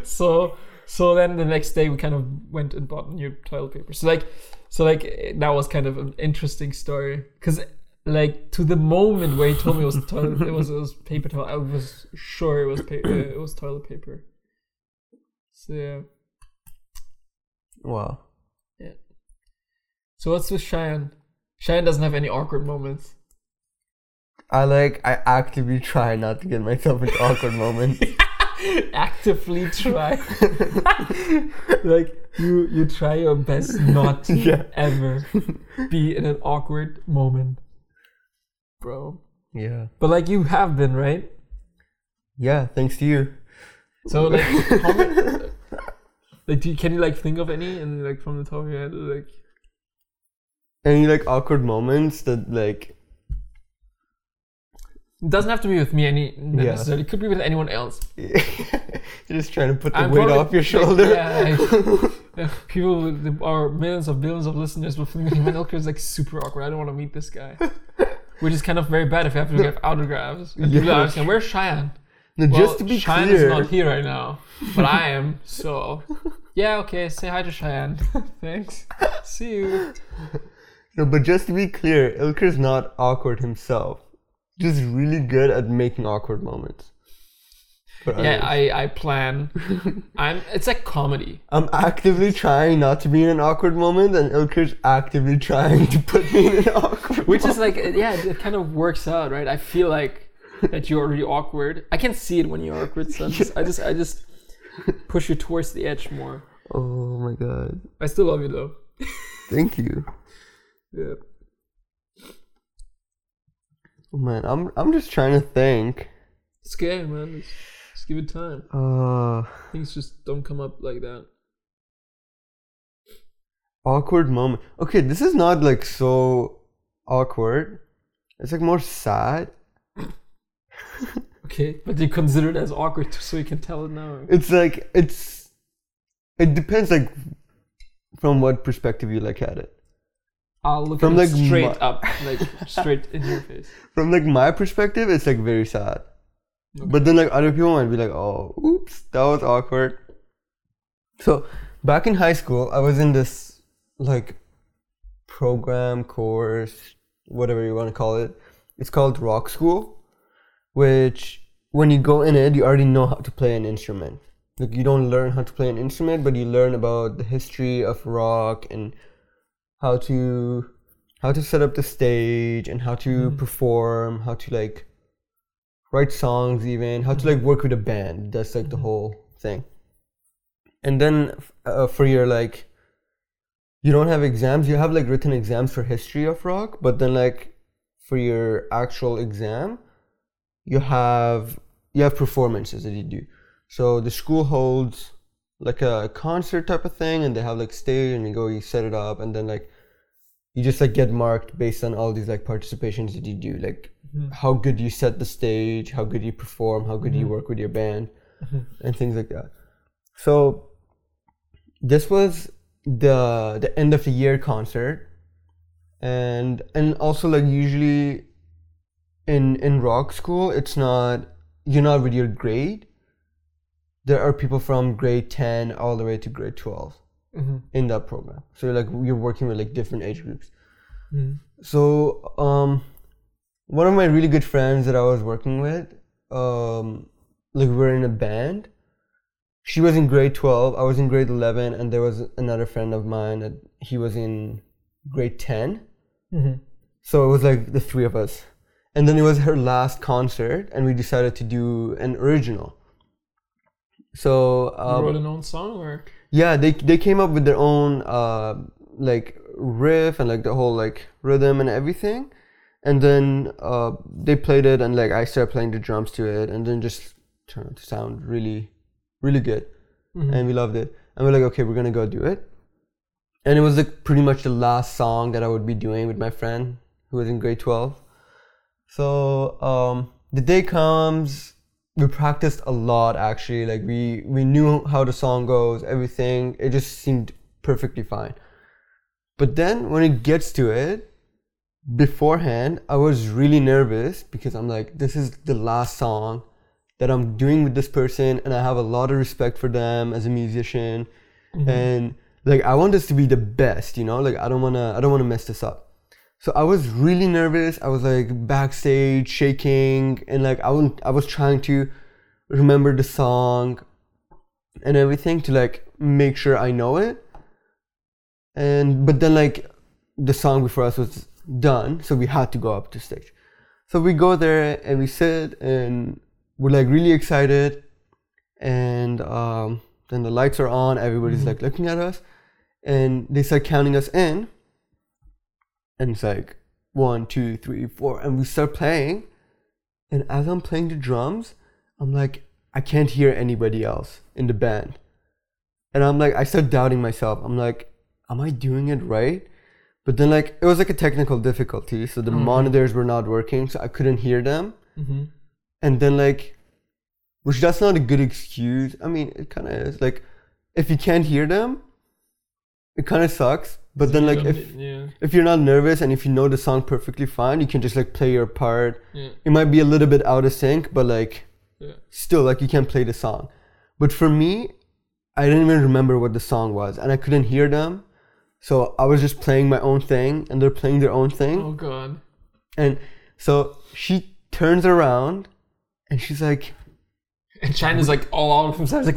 A: so so then the next day we kind of went and bought new toilet paper. So like so like that was kind of an interesting story because like to the moment where he told me it was toilet, it was it was paper towel. I was sure it was pa- uh, it was toilet paper. So yeah.
B: Wow. Yeah.
A: So what's with Cheyenne? Cheyenne doesn't have any awkward moments.
B: I like I actively try not to get myself into awkward moments.
A: actively try. like you you try your best not to
B: Yeah.
A: ever be in an awkward moment. Bro.
B: Yeah.
A: But like you have been, right?
B: Yeah, thanks to you.
A: So like how many, like do you, can you like think of any and like from the top of your head like
B: Any like awkward moments that like
A: it doesn't have to be with me any
B: Yeah.
A: necessarily. It could be with anyone else.
B: you're just trying to put the
A: I'm
B: weight
A: probably-
B: off your shoulder.
A: yeah, if people, with- our millions of billions of listeners will think man, Ilker is like super awkward. I don't want to meet this guy. Which is kind of very bad if you have to give autographs. And people
B: Yeah.
A: are asking, where's Cheyenne?
B: No,
A: Well,
B: just to be
A: Cheyenne
B: clear, Cheyenne
A: is not here right now, but I am. So, yeah, okay. Say hi to Cheyenne. Thanks. See you.
B: no, but just to be clear, Ilker's not awkward himself. Just really good at making awkward moments. for
A: Yeah,
B: others.
A: I, I plan. I'm. It's like comedy.
B: I'm actively trying not to be in an awkward moment, and Ilker's actively trying to put me in an awkward.
A: which is like yeah it kind of works out right i feel like that you're already awkward i can see it when you're awkward so I just, i just i just push you towards the edge more
B: oh my god!
A: i still love you though
B: Thank you.
A: yeah
B: man, I'm I'm just trying to think.
A: it's okay man just, just give it time
B: Uh,
A: things just don't come up like that
B: awkward moment. Okay, this is not like so awkward. It's like more sad.
A: okay but you consider it as awkward too, so you can tell it now
B: It's like it's. It depends like from what perspective you look at it.
A: I'll look
B: From, like,
A: straight
B: my-
A: up like straight in your face
B: From like my perspective, it's like very sad.
A: Okay.
B: But then like other people might be like, oh, oops, that was awkward. So back in high school, I was in this like program course, whatever you want to call it. It's called Rock School, which when you go in it, you already know how to play an instrument. Like you don't learn how to play an instrument, but you learn about the history of rock and how to how to set up the stage and how to mm-hmm. perform, how to like write songs even, how to mm-hmm. like work with a band. That's like the mm-hmm. whole thing. And then uh, for your like you don't have exams, you have like written exams for history of rock, but then like for your actual exam, you have you have performances that you do. So the school holds like a concert type of thing and they have like stage and you go you set it up and then like you just like get marked based on all these like participations that you do like
A: Mhm.
B: how good you set the stage how good you perform how good you
A: Mhm.
B: work with your band
A: Mhm.
B: and things like that so this was the the end of the year concert and and also like usually in in rock school it's not you're not with your grade there are people from grade 10 all the way to grade 12
A: Mhm.
B: in that program. So like you're working with like different age groups.
A: Mhm.
B: so um one of my really good friends that i was working with um like we were in a band. She was in grade 12 i was in grade 11 and there was another friend of mine that he was in grade 10
A: Mhm.
B: so it was like the three of us. And then it was her last concert and we decided to do an original. So
A: you
B: um,
A: wrote an own song or
B: yeah they they came up with their own uh like riff and like the whole like rhythm and everything. And then uh they played it and like i started playing the drums to it and then just turned out to sound really really good.
A: Mhm.
B: and we loved it. And we're like okay we're gonna go do it. And it was like pretty much the last song that i would be doing with my friend who was in grade 12 so um the day comes we practiced a lot actually. Like we we knew how the song goes everything. It just seemed perfectly fine. But then when it gets to it beforehand i was really nervous because i'm like this is the last song that i'm doing with this person and i have a lot of respect for them as a musician.
A: Mhm.
B: and like i want this to be the best you know? Like i don't want to i don't want to mess this up so i was really nervous i was like backstage shaking and like i was i was trying to remember the song and everything to like make sure i know it and but then like the song before us was done so we had to go up to stage so we go there and we sit and we're like really excited and um, then the lights are on. Everybody's
A: Mhm.
B: like looking at us, and they start counting us in. And it's like one, two, three, four, and we start playing. And as I'm playing the drums, I'm like, I can't hear anybody else in the band. And I'm like, I start doubting myself. I'm like, am I doing it right? But then like it was like a technical difficulty, so the
A: Mhm.
B: monitors were not working, so I couldn't hear them.
A: Mm-hmm.
B: And then like, which that's not a good excuse. I mean, it kind of is. Like, if you can't hear them, it kind of sucks. But then like if
A: yeah,
B: if you're not nervous and if you know the song perfectly fine, you can just like play your part.
A: yeah,
B: It might be a little bit out of sync, but like
A: yeah.
B: still like you can play the song. But for me, I didn't even remember what the song was and I couldn't hear them. So I was just playing my own thing and they're playing their own thing.
A: Oh god.
B: And so she turns around and she's like,
A: And Cheyenne's like all out of himself, like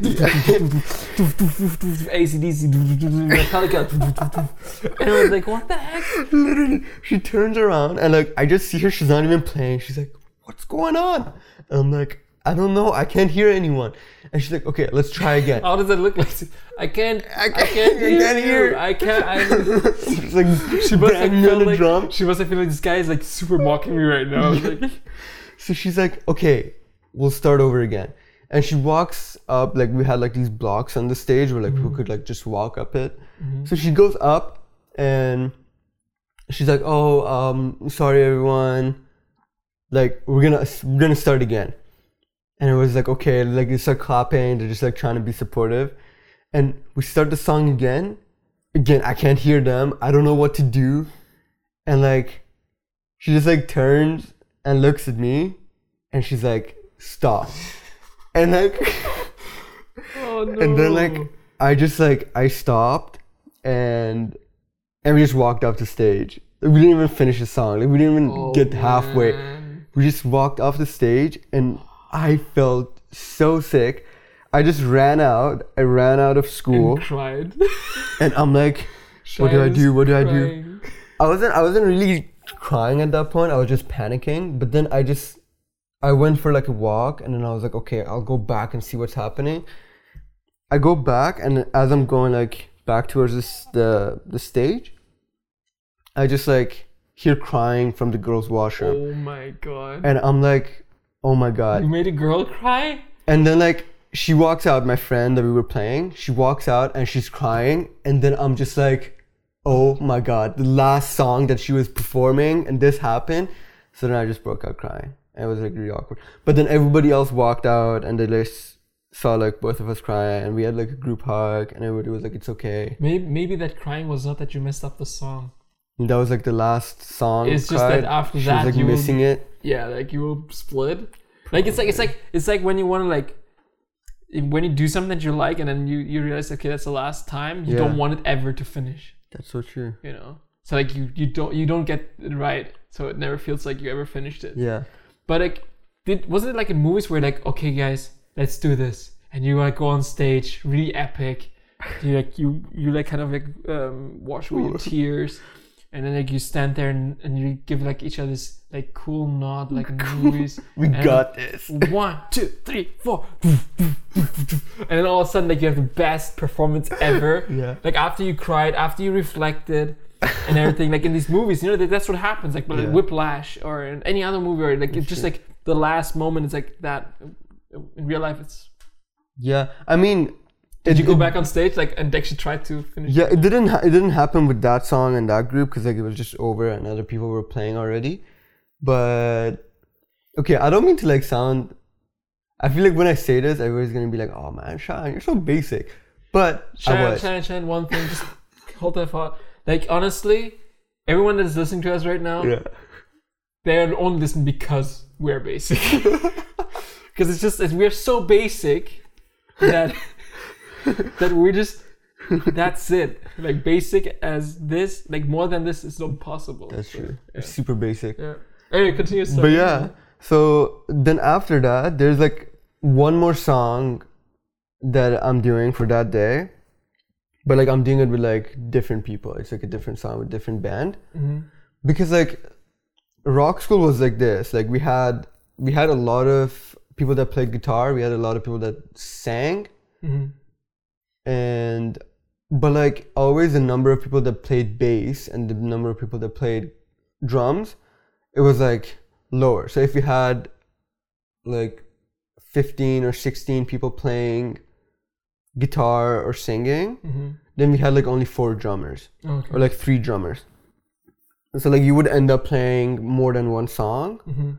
A: AC/DC, Metallica, and I was like, what the heck?
B: literally, she turns around and like I just see her, she's not even playing. She's like, what's going on? And I'm like, I don't know, I can't hear anyone. And she's like, okay, let's try again.
A: How does it look like? I can't, I
B: I
A: can't,
B: can't- I
A: hear,
B: can't
A: you.
B: hear.
A: I can't. I,
B: she's like,
A: she must have felt like
B: drum.
A: she must have felt like this guy is like super mocking me right now. Like,
B: So she's like, okay, we'll start over again. And she walks up, like we had like these blocks on the stage where like
A: Mm-hmm.
B: people could like just walk up it. So she goes up and she's like, oh, um, sorry everyone. Like we're gonna we're gonna start again. And it was like, okay, like they start clapping, they're just like trying to be supportive. And we start the song again. Again, I can't hear them. I don't know what to do. And like she just like turns and looks at me and she's like, stop. And like
A: oh no.
B: and then like I just like I stopped and and we just walked off the stage. We didn't even finish the song. Like we didn't even
A: Oh,
B: get halfway.
A: man.
B: We just walked off the stage and I felt so sick. I just ran out. I ran out of school
A: and cried.
B: and I'm like, what do I do? What do I do? I wasn't I wasn't really crying at that point. I was just panicking. But then I just I went for like a walk and then I was like, okay, I'll go back and see what's happening. I go back and as I'm going like back towards this the the stage, I just like hear crying from the girls' washroom.
A: Oh my god.
B: And I'm like, oh my god.
A: you made a girl cry?
B: And then like she walks out, my friend that we were playing, she walks out and she's crying, and then I'm just like, oh my god, the last song that she was performing and this happened. So then I just broke out crying. It was like really awkward. But then everybody else walked out and they just saw like both of us crying and we had like a group hug and everybody was like, it's okay.
A: Maybe maybe that crying was not that you messed up the song.
B: And that was like the last song.
A: It's just that
B: cried.
A: after
B: she
A: that
B: was like
A: you will-
B: missing it.
A: Yeah, like you will split. Like it's like it's like it's like when you want to like when you do something that you like and then you you realize okay that's the last time you
B: Yeah.
A: don't want it ever to finish
B: That's so true.
A: you know so like you you don't you don't get it right so it never feels like you ever finished it
B: Yeah.
A: But like did wasn't it like in movies where like okay guys let's do this and you like go on stage really epic you like you you like kind of like um wash away your tears and then like you stand there and, and you give like each other this like cool nod like in movies
B: We
A: And-
B: got this.
A: one, two, three, four. And then all of a sudden, like you have the best performance ever.
B: Yeah.
A: Like after you cried, after you reflected, and everything. Like in these movies, you know, that, that's what happens. Like
B: Yeah.
A: Whiplash or in any other movie, or like it's just like the last moment is like that. In real life, it's.
B: Yeah. I mean,
A: Did
B: it-
A: you go
B: it-
A: back on stage like and actually try to finish?
B: Yeah, it didn't. Ha- it didn't happen with that song and that group because like it was just over and other people were playing already. But okay, I don't mean to like sound. I feel like when I say this, everybody's gonna be like, "Oh man, Sean, you're so basic." But was.
A: shine, shine. One thing, just hold that thought. Like honestly, everyone that is listening to us right now,
B: Yeah.
A: they're only listening because we're basic. Because it's just it's, we're so basic that that we're just that's it. Like basic as this, like more than this is not possible.
B: That's
A: So,
B: true.
A: Yeah.
B: Super basic.
A: yeah. Anyway, continue.
B: But yeah, so then after that, there's like one more song that I'm doing for that day. But like I'm doing it with like different people. It's like a different song with different band.
A: Mhm.
B: because like rock school was like this like we had we had a lot of people that played guitar. We had a lot of people that sang,
A: hmm
B: and but like always the number of people that played bass and the number of people that played drums, it was like lower. So if we had like 15 or 16 people playing guitar or singing,
A: hmm
B: then we had like only four drummers
A: Okay.
B: or like three drummers. So like you would end up playing more than one song,
A: hmm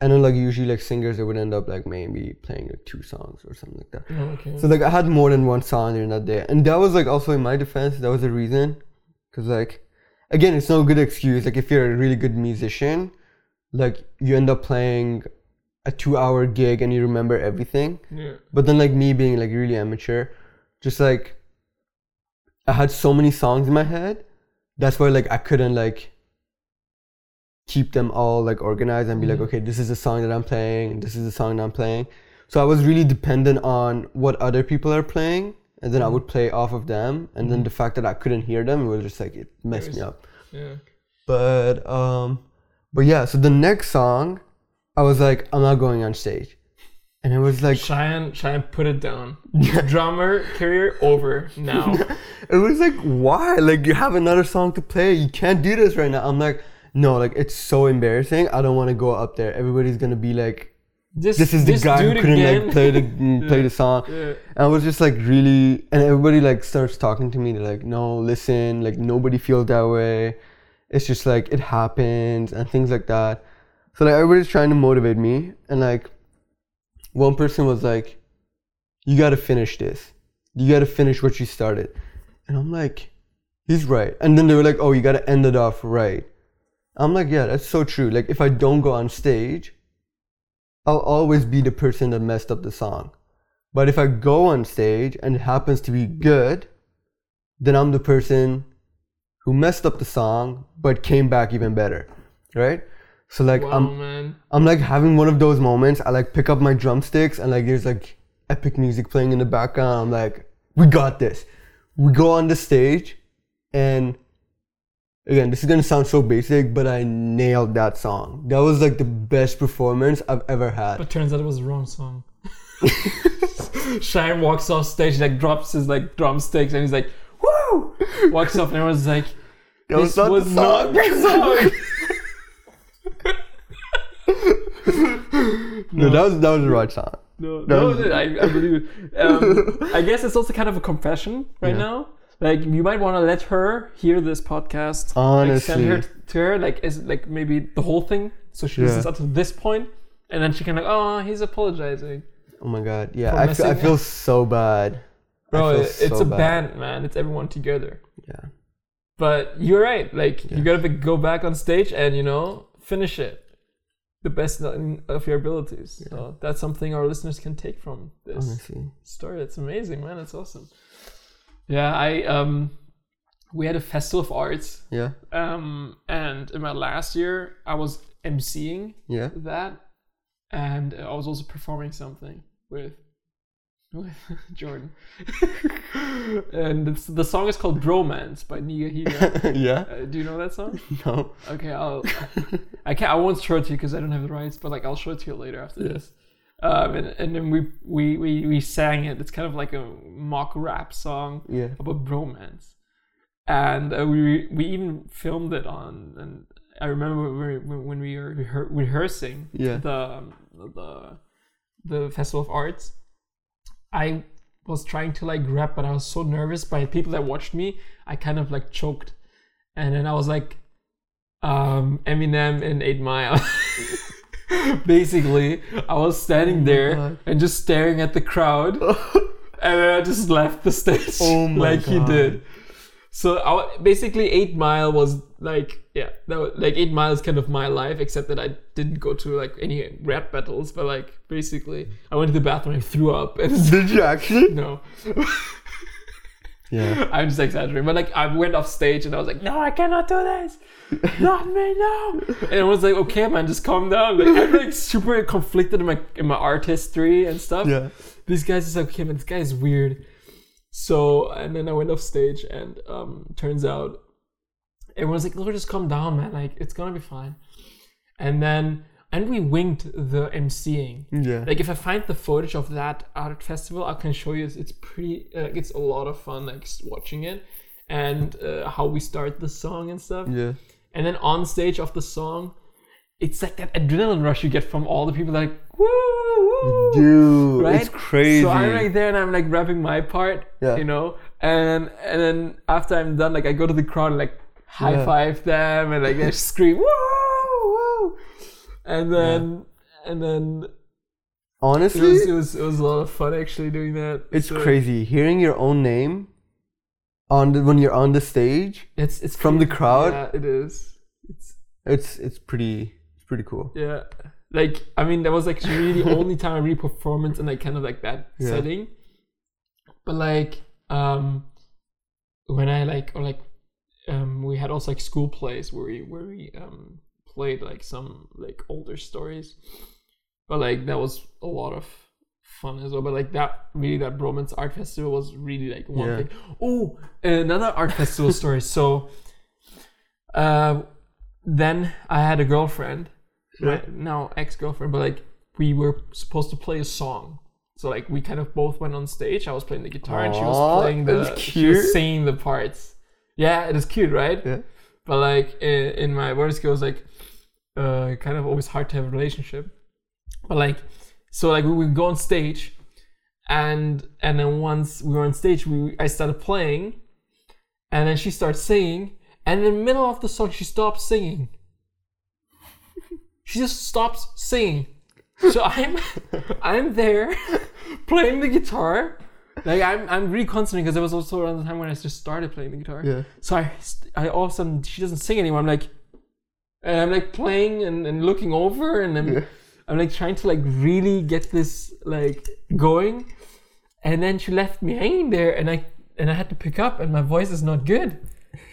B: and then like usually like singers they would end up like maybe playing like two songs or something like that.
A: Okay.
B: So like I had more than one song during that day, and that was like also in my defense that was the reason, because like again it's no good excuse. Like if you're a really good musician, like you end up playing a two-hour gig and you remember everything.
A: yeah.
B: But then like me being like really amateur, just like I had so many songs in my head. That's why like I couldn't like keep them all like organized and be like,
A: Mhm.
B: okay, this is the song that I'm playing, and this is the song that I'm playing. So I was really dependent on what other people are playing, and then I
A: Mhm.
B: would play off of them. And then
A: Mhm.
B: the fact that I couldn't hear them, it was just like it messed me up.
A: Yeah.
B: But um, but yeah. So the next song, I was like, I'm not going on stage, and it was like
A: Cheyenne, Cheyenne, put it down. Drummer career over now.
B: it was like why? Like you have another song to play. You can't do this right now. I'm like no like it's so embarrassing. I don't want to go up there. Everybody's gonna be like
A: This,
B: this is the
A: this
B: guy who couldn't
A: again.
B: like play the mm, play the song.
A: Yeah.
B: and i was just like really and everybody like starts talking to me. They're like no listen like nobody feels that way. It's just like it happens and things like that so like everybody's trying to motivate me and like one person was like you got to finish this. You got to finish what you started. And i'm like he's right. And then they were like oh you got to end it off right. I'm like yeah that's so true. Like if i don't go on stage i'll always be the person that messed up the song. But if i go on stage and it happens to be good then i'm the person who messed up the song but came back even better. Right so like
A: wow,
B: i'm
A: man.
B: I'm like having one of those moments. I like pick up my drumsticks and like there's like epic music playing in the background. I'm like, we got this. We go on the stage and again, this is gonna sound so basic, but I nailed that song. That was like the best performance I've ever had.
A: But turns out it was the wrong song. Cheyenne walks off stage, like drops his like drumsticks, and he's like, "Woo!" Walks off, and everyone's like,
B: That was
A: "This
B: not the
A: was not the song."
B: No, that was that was the right time.
A: No,
B: That
A: no,
B: was-
A: I, I believe it. Um, I guess it's also kind of a confession right
B: Yeah.
A: now. Like you might want to let her hear this podcast. like, send
B: Honestly.
A: her to her, like is like maybe the whole thing, so she
B: Yeah.
A: listens up to this point, and then she can like, oh, he's apologizing,
B: Oh my god, yeah, I feel, I feel so bad.
A: Bro. it- it's
B: so
A: a
B: bad.
A: band, man. It's everyone together.
B: Yeah,
A: But you're right. Like
B: Yeah.
A: you gotta be, go back on stage and you know finish it, the best of your abilities. So that's something our listeners can take from this
B: honestly,
A: story. It's amazing, man. It's awesome. Yeah, I um, we had a festival of arts,
B: yeah,
A: um, and in my last year, I was emceeing
B: yeah.
A: that, and I was also performing something with Jordan. and it's, the song is called "Bromance" by Niga Higa.
B: yeah.
A: Uh, do you know that song?
B: No.
A: Okay, I'll. I can't. I won't show it to you because I don't have the rights. But like, I'll show it to you later after this. Um, and, and then we, we we we sang it. It's kind of like a mock rap song
B: Yeah.
A: about bromance, and uh, we we even filmed it on. And I remember when we, were rehearsing
B: Yeah.
A: the um, the the festival of arts. I was trying to like rap, but I was so nervous by people that watched me. I kind of like choked, and then I was like, um, Eminem in Eight Mile. Basically, I was standing
B: Oh
A: there
B: God.
A: and just staring at the crowd, and then I just left the stage
B: Oh
A: like he did. So I, wa- basically, Eight Mile was like yeah, that was, like Eight miles kind of my life, except that I didn't go to like any rap battles, but like basically, I went to the bathroom, I threw up, and
B: Did you actually?
A: no,
B: Yeah.
A: I'm just exaggerating, but like I went off stage and I was like, no, I cannot do this, not me, no. And I was like, okay, man, just calm down. Like I'm like super conflicted in my in my art history and stuff.
B: Yeah.
A: These guys is like, okay, man, this guy is weird. So and then I went off stage and um turns out everyone's like, look, just calm down, man. Like it's gonna be fine. And then and we winged the MCing.
B: Yeah.
A: Like if I find the footage of that art festival, I can show you. It's, it's pretty. Uh, it's a lot of fun, like watching it, and uh, how we start the song and stuff.
B: yeah.
A: And then on stage of the song, it's like that adrenaline rush you get from all the people. Like woo, woo.
B: Dude,
A: Right?
B: it's crazy.
A: So I'm like there and I'm like rapping my part,
B: Yeah.
A: you know, and and then after I'm done, like I go to the crowd and like high
B: Yeah.
A: five them and like I scream woo woo, and then and then it
B: Honestly,
A: was, it was it was a lot of fun actually doing that.
B: it's
A: So
B: crazy hearing your own name on the when you're on the stage.
A: It's it's
B: From the crowd?
A: Yeah, it is. It's
B: It's it's pretty pretty cool.
A: yeah. Like I mean, that was actually really the only time I really performance in like kind of like that
B: Yeah.
A: setting. But like um when I like or like um we had also like school plays where we where we um played like some like older stories. But like that was a lot of fun as well. But like that really that Bromance Art Festival was really like one
B: Yeah.
A: thing. Oh, another art festival story. So uh then I had a girlfriend, my now ex girlfriend, but like we were supposed to play a song. So like we kind of both went on stage. I was playing the guitar and she was playing the she was
B: cute.
A: singing the parts. Yeah, it is cute, right?
B: Yeah.
A: But like in, in my word skills, like uh, kind of always hard to have a relationship. But like, so like we would go on stage, and and then once we were on stage, we I started playing, and then she starts singing, and in the middle of the song, she stops singing. She just stops singing. So I'm I'm there playing the guitar. Like I'm I'm really concentrating because it was also around the time when I just started playing the guitar.
B: Yeah.
A: So I, I all of a sudden she doesn't sing anymore. I'm like, and I'm like playing and, and looking over, and I'm
B: Yeah.
A: I'm like trying to like really get this like going, and then she left me hanging there, and I and I had to pick up, and my voice is not good,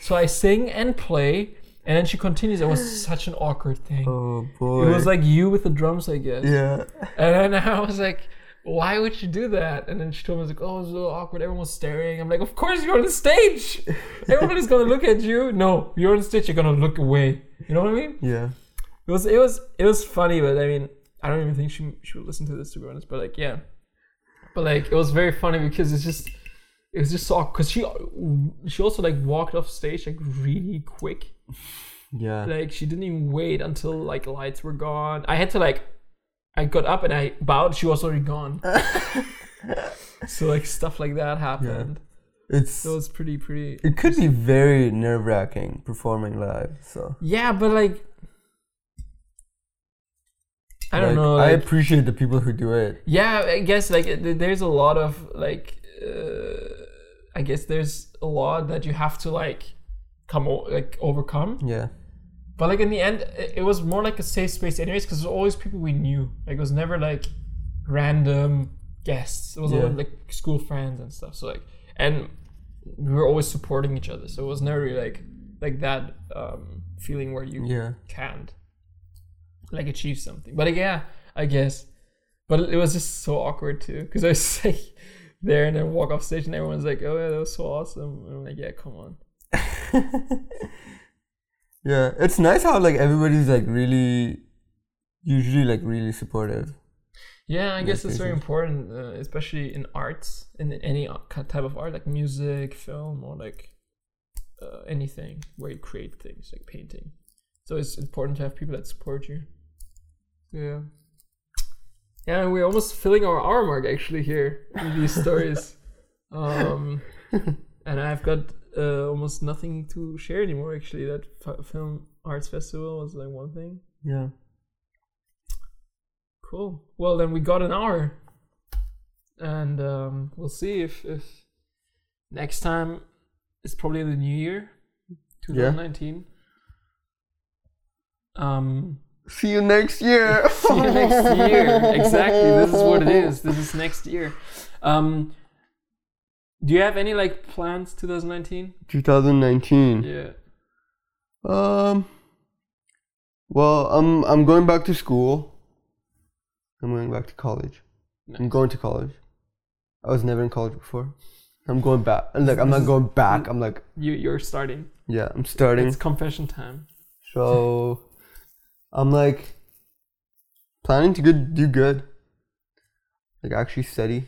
A: so I sing and play, and then she continues. It was such an awkward thing.
B: Oh boy.
A: It was like you with the drums, I guess.
B: yeah.
A: And then I was like, why would you do that? And then she told me, like, oh, it was a little awkward. Everyone was staring. I'm like, of course you're on the stage. Everybody's going to look at you. No, you're on stage. You're going to look away. You know what I mean?
B: Yeah.
A: It was, it was, it was funny, but I mean, I don't even think she, she would listen to this, to be honest. But like, yeah. But like, it was very funny because it's just, it was just so because she, she also like walked off stage like really quick
B: Yeah.
A: like she didn't even wait until like lights were gone i had to like i got up and i bowed she was already gone so like stuff like that happened
B: It's
A: it was pretty pretty
B: it could be very nerve wracking performing live. So
A: yeah but like i don't
B: like,
A: know
B: I appreciate the people who do it.
A: yeah i guess like th- there's a lot of like uh, i guess there's a lot that you have to like come like overcome
B: Yeah.
A: But like in the end, it was more like a safe space, anyways, because was always people we knew. Like it was never like random guests. It was
B: Yeah.
A: always like school friends and stuff. So like, and we were always supporting each other. So it was never really like like that um, feeling where you
B: Yeah.
A: can't like achieve something. But like, yeah, I guess. But it was just so awkward too, because I was like there and then walk off stage and everyone's like, "Oh yeah, that was so awesome." And I'm like, "Yeah, come on."
B: Yeah. It's nice how like everybody's like really usually like really supportive.
A: Yeah, I guess it's very important, uh, especially in arts, in any type of art, like music, film, or like uh, anything where you create things, like painting. So it's important to have people that support you. Yeah. Yeah, we're almost filling our hour mark actually here with these stories. Um, and I've got uh, almost nothing to share anymore. Actually, that f- film arts festival was like one thing.
B: Yeah.
A: Cool. Well, then we got an hour, and um, we'll see if if next time it's probably the new year, 2019. Um,
B: See you next year.
A: see you next year. Exactly. This is what it is. This is next year. Um, do you have any like plans 2019?
B: 2019.
A: Yeah.
B: Um. Well, I'm I'm going back to school. I'm going back to college. I'm going to college. I was never in college before. I'm going back. Like I'm not going back. I'm like
A: You you're starting.
B: yeah. I'm starting.
A: It's confession time.
B: So I'm like planning to good do good. Like actually study.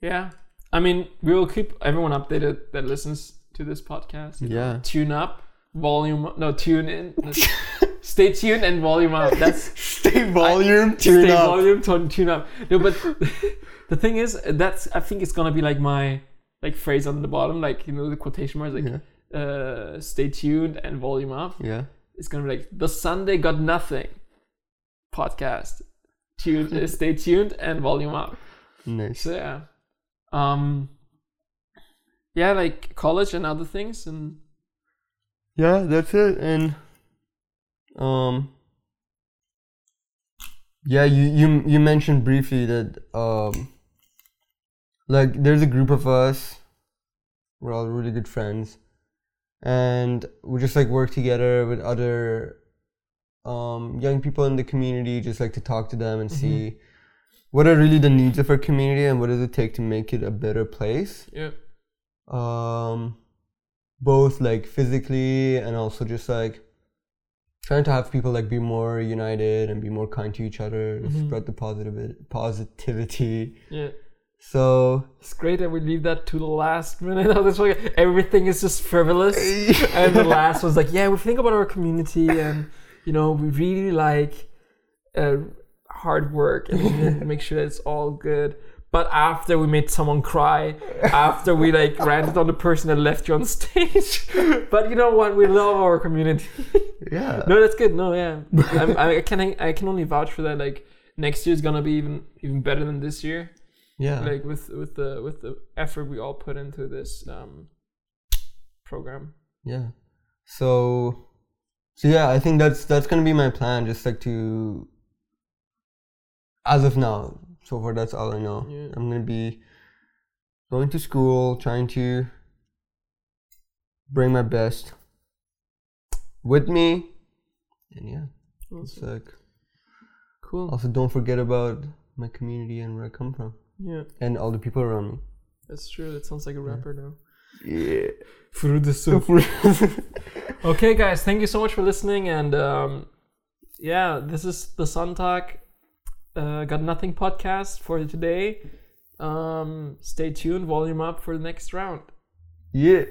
A: Yeah. I mean, we will keep everyone updated that listens to this podcast. you know.
B: Yeah.
A: Tune up, volume up. No, tune in. Stay tuned and volume up. That's
B: Stay volume, tune up.
A: stay
B: up.
A: volume, tune, tune up. No, but the thing is, that's I think it's gonna be like my like phrase on the bottom, like you know the quotation marks, like
B: Yeah.
A: uh, stay tuned and volume up.
B: Yeah.
A: It's gonna be like the Sunday got nothing podcast. Tune, stay tuned and volume up.
B: Nice.
A: So yeah, um, yeah, like college and other things, and
B: Yeah, that's it. And um yeah, you you you mentioned briefly that um like there's a group of us. We're all really good friends. And we just like work together with other um young people in the community, just like to talk to them and see what are really the needs of our community and what does it take to make it a better place
A: yeah,
B: um both like physically and also just like trying to have people like be more united and be more kind to each other
A: Mhm.
B: spread the positive positivity
A: yeah.
B: so
A: It's great that we leave that to the last minute of this one. Everything is just frivolous. and the last was like, yeah, we think about our community and, you know, we really like uh, hard work and we need to make sure that it's all good. But after we made someone cry, after we like ranted on the person that left you on stage, but you know what? We love our community.
B: yeah
A: no, that's good. No, yeah, I'm, I can I can only vouch for that. Like next year is gonna be even even better than this year
B: yeah
A: like with with the with the effort we all put into this um program
B: yeah so so yeah i think that's that's gonna be my plan just like to as of now so far that's all i know.
A: Yeah.
B: i'm gonna be going to school trying to bring my best with me. And yeah it's like
A: cool.
B: also don't forget about my community and where i come from.
A: Yeah.
B: And all the people around me.
A: That's true. That sounds like a rapper now.
B: Yeah.
A: Okay guys thank you so much for listening. And um yeah this is the sun talk uh, got nothing podcast for today. Um stay tuned volume up for the next round.
B: Yeah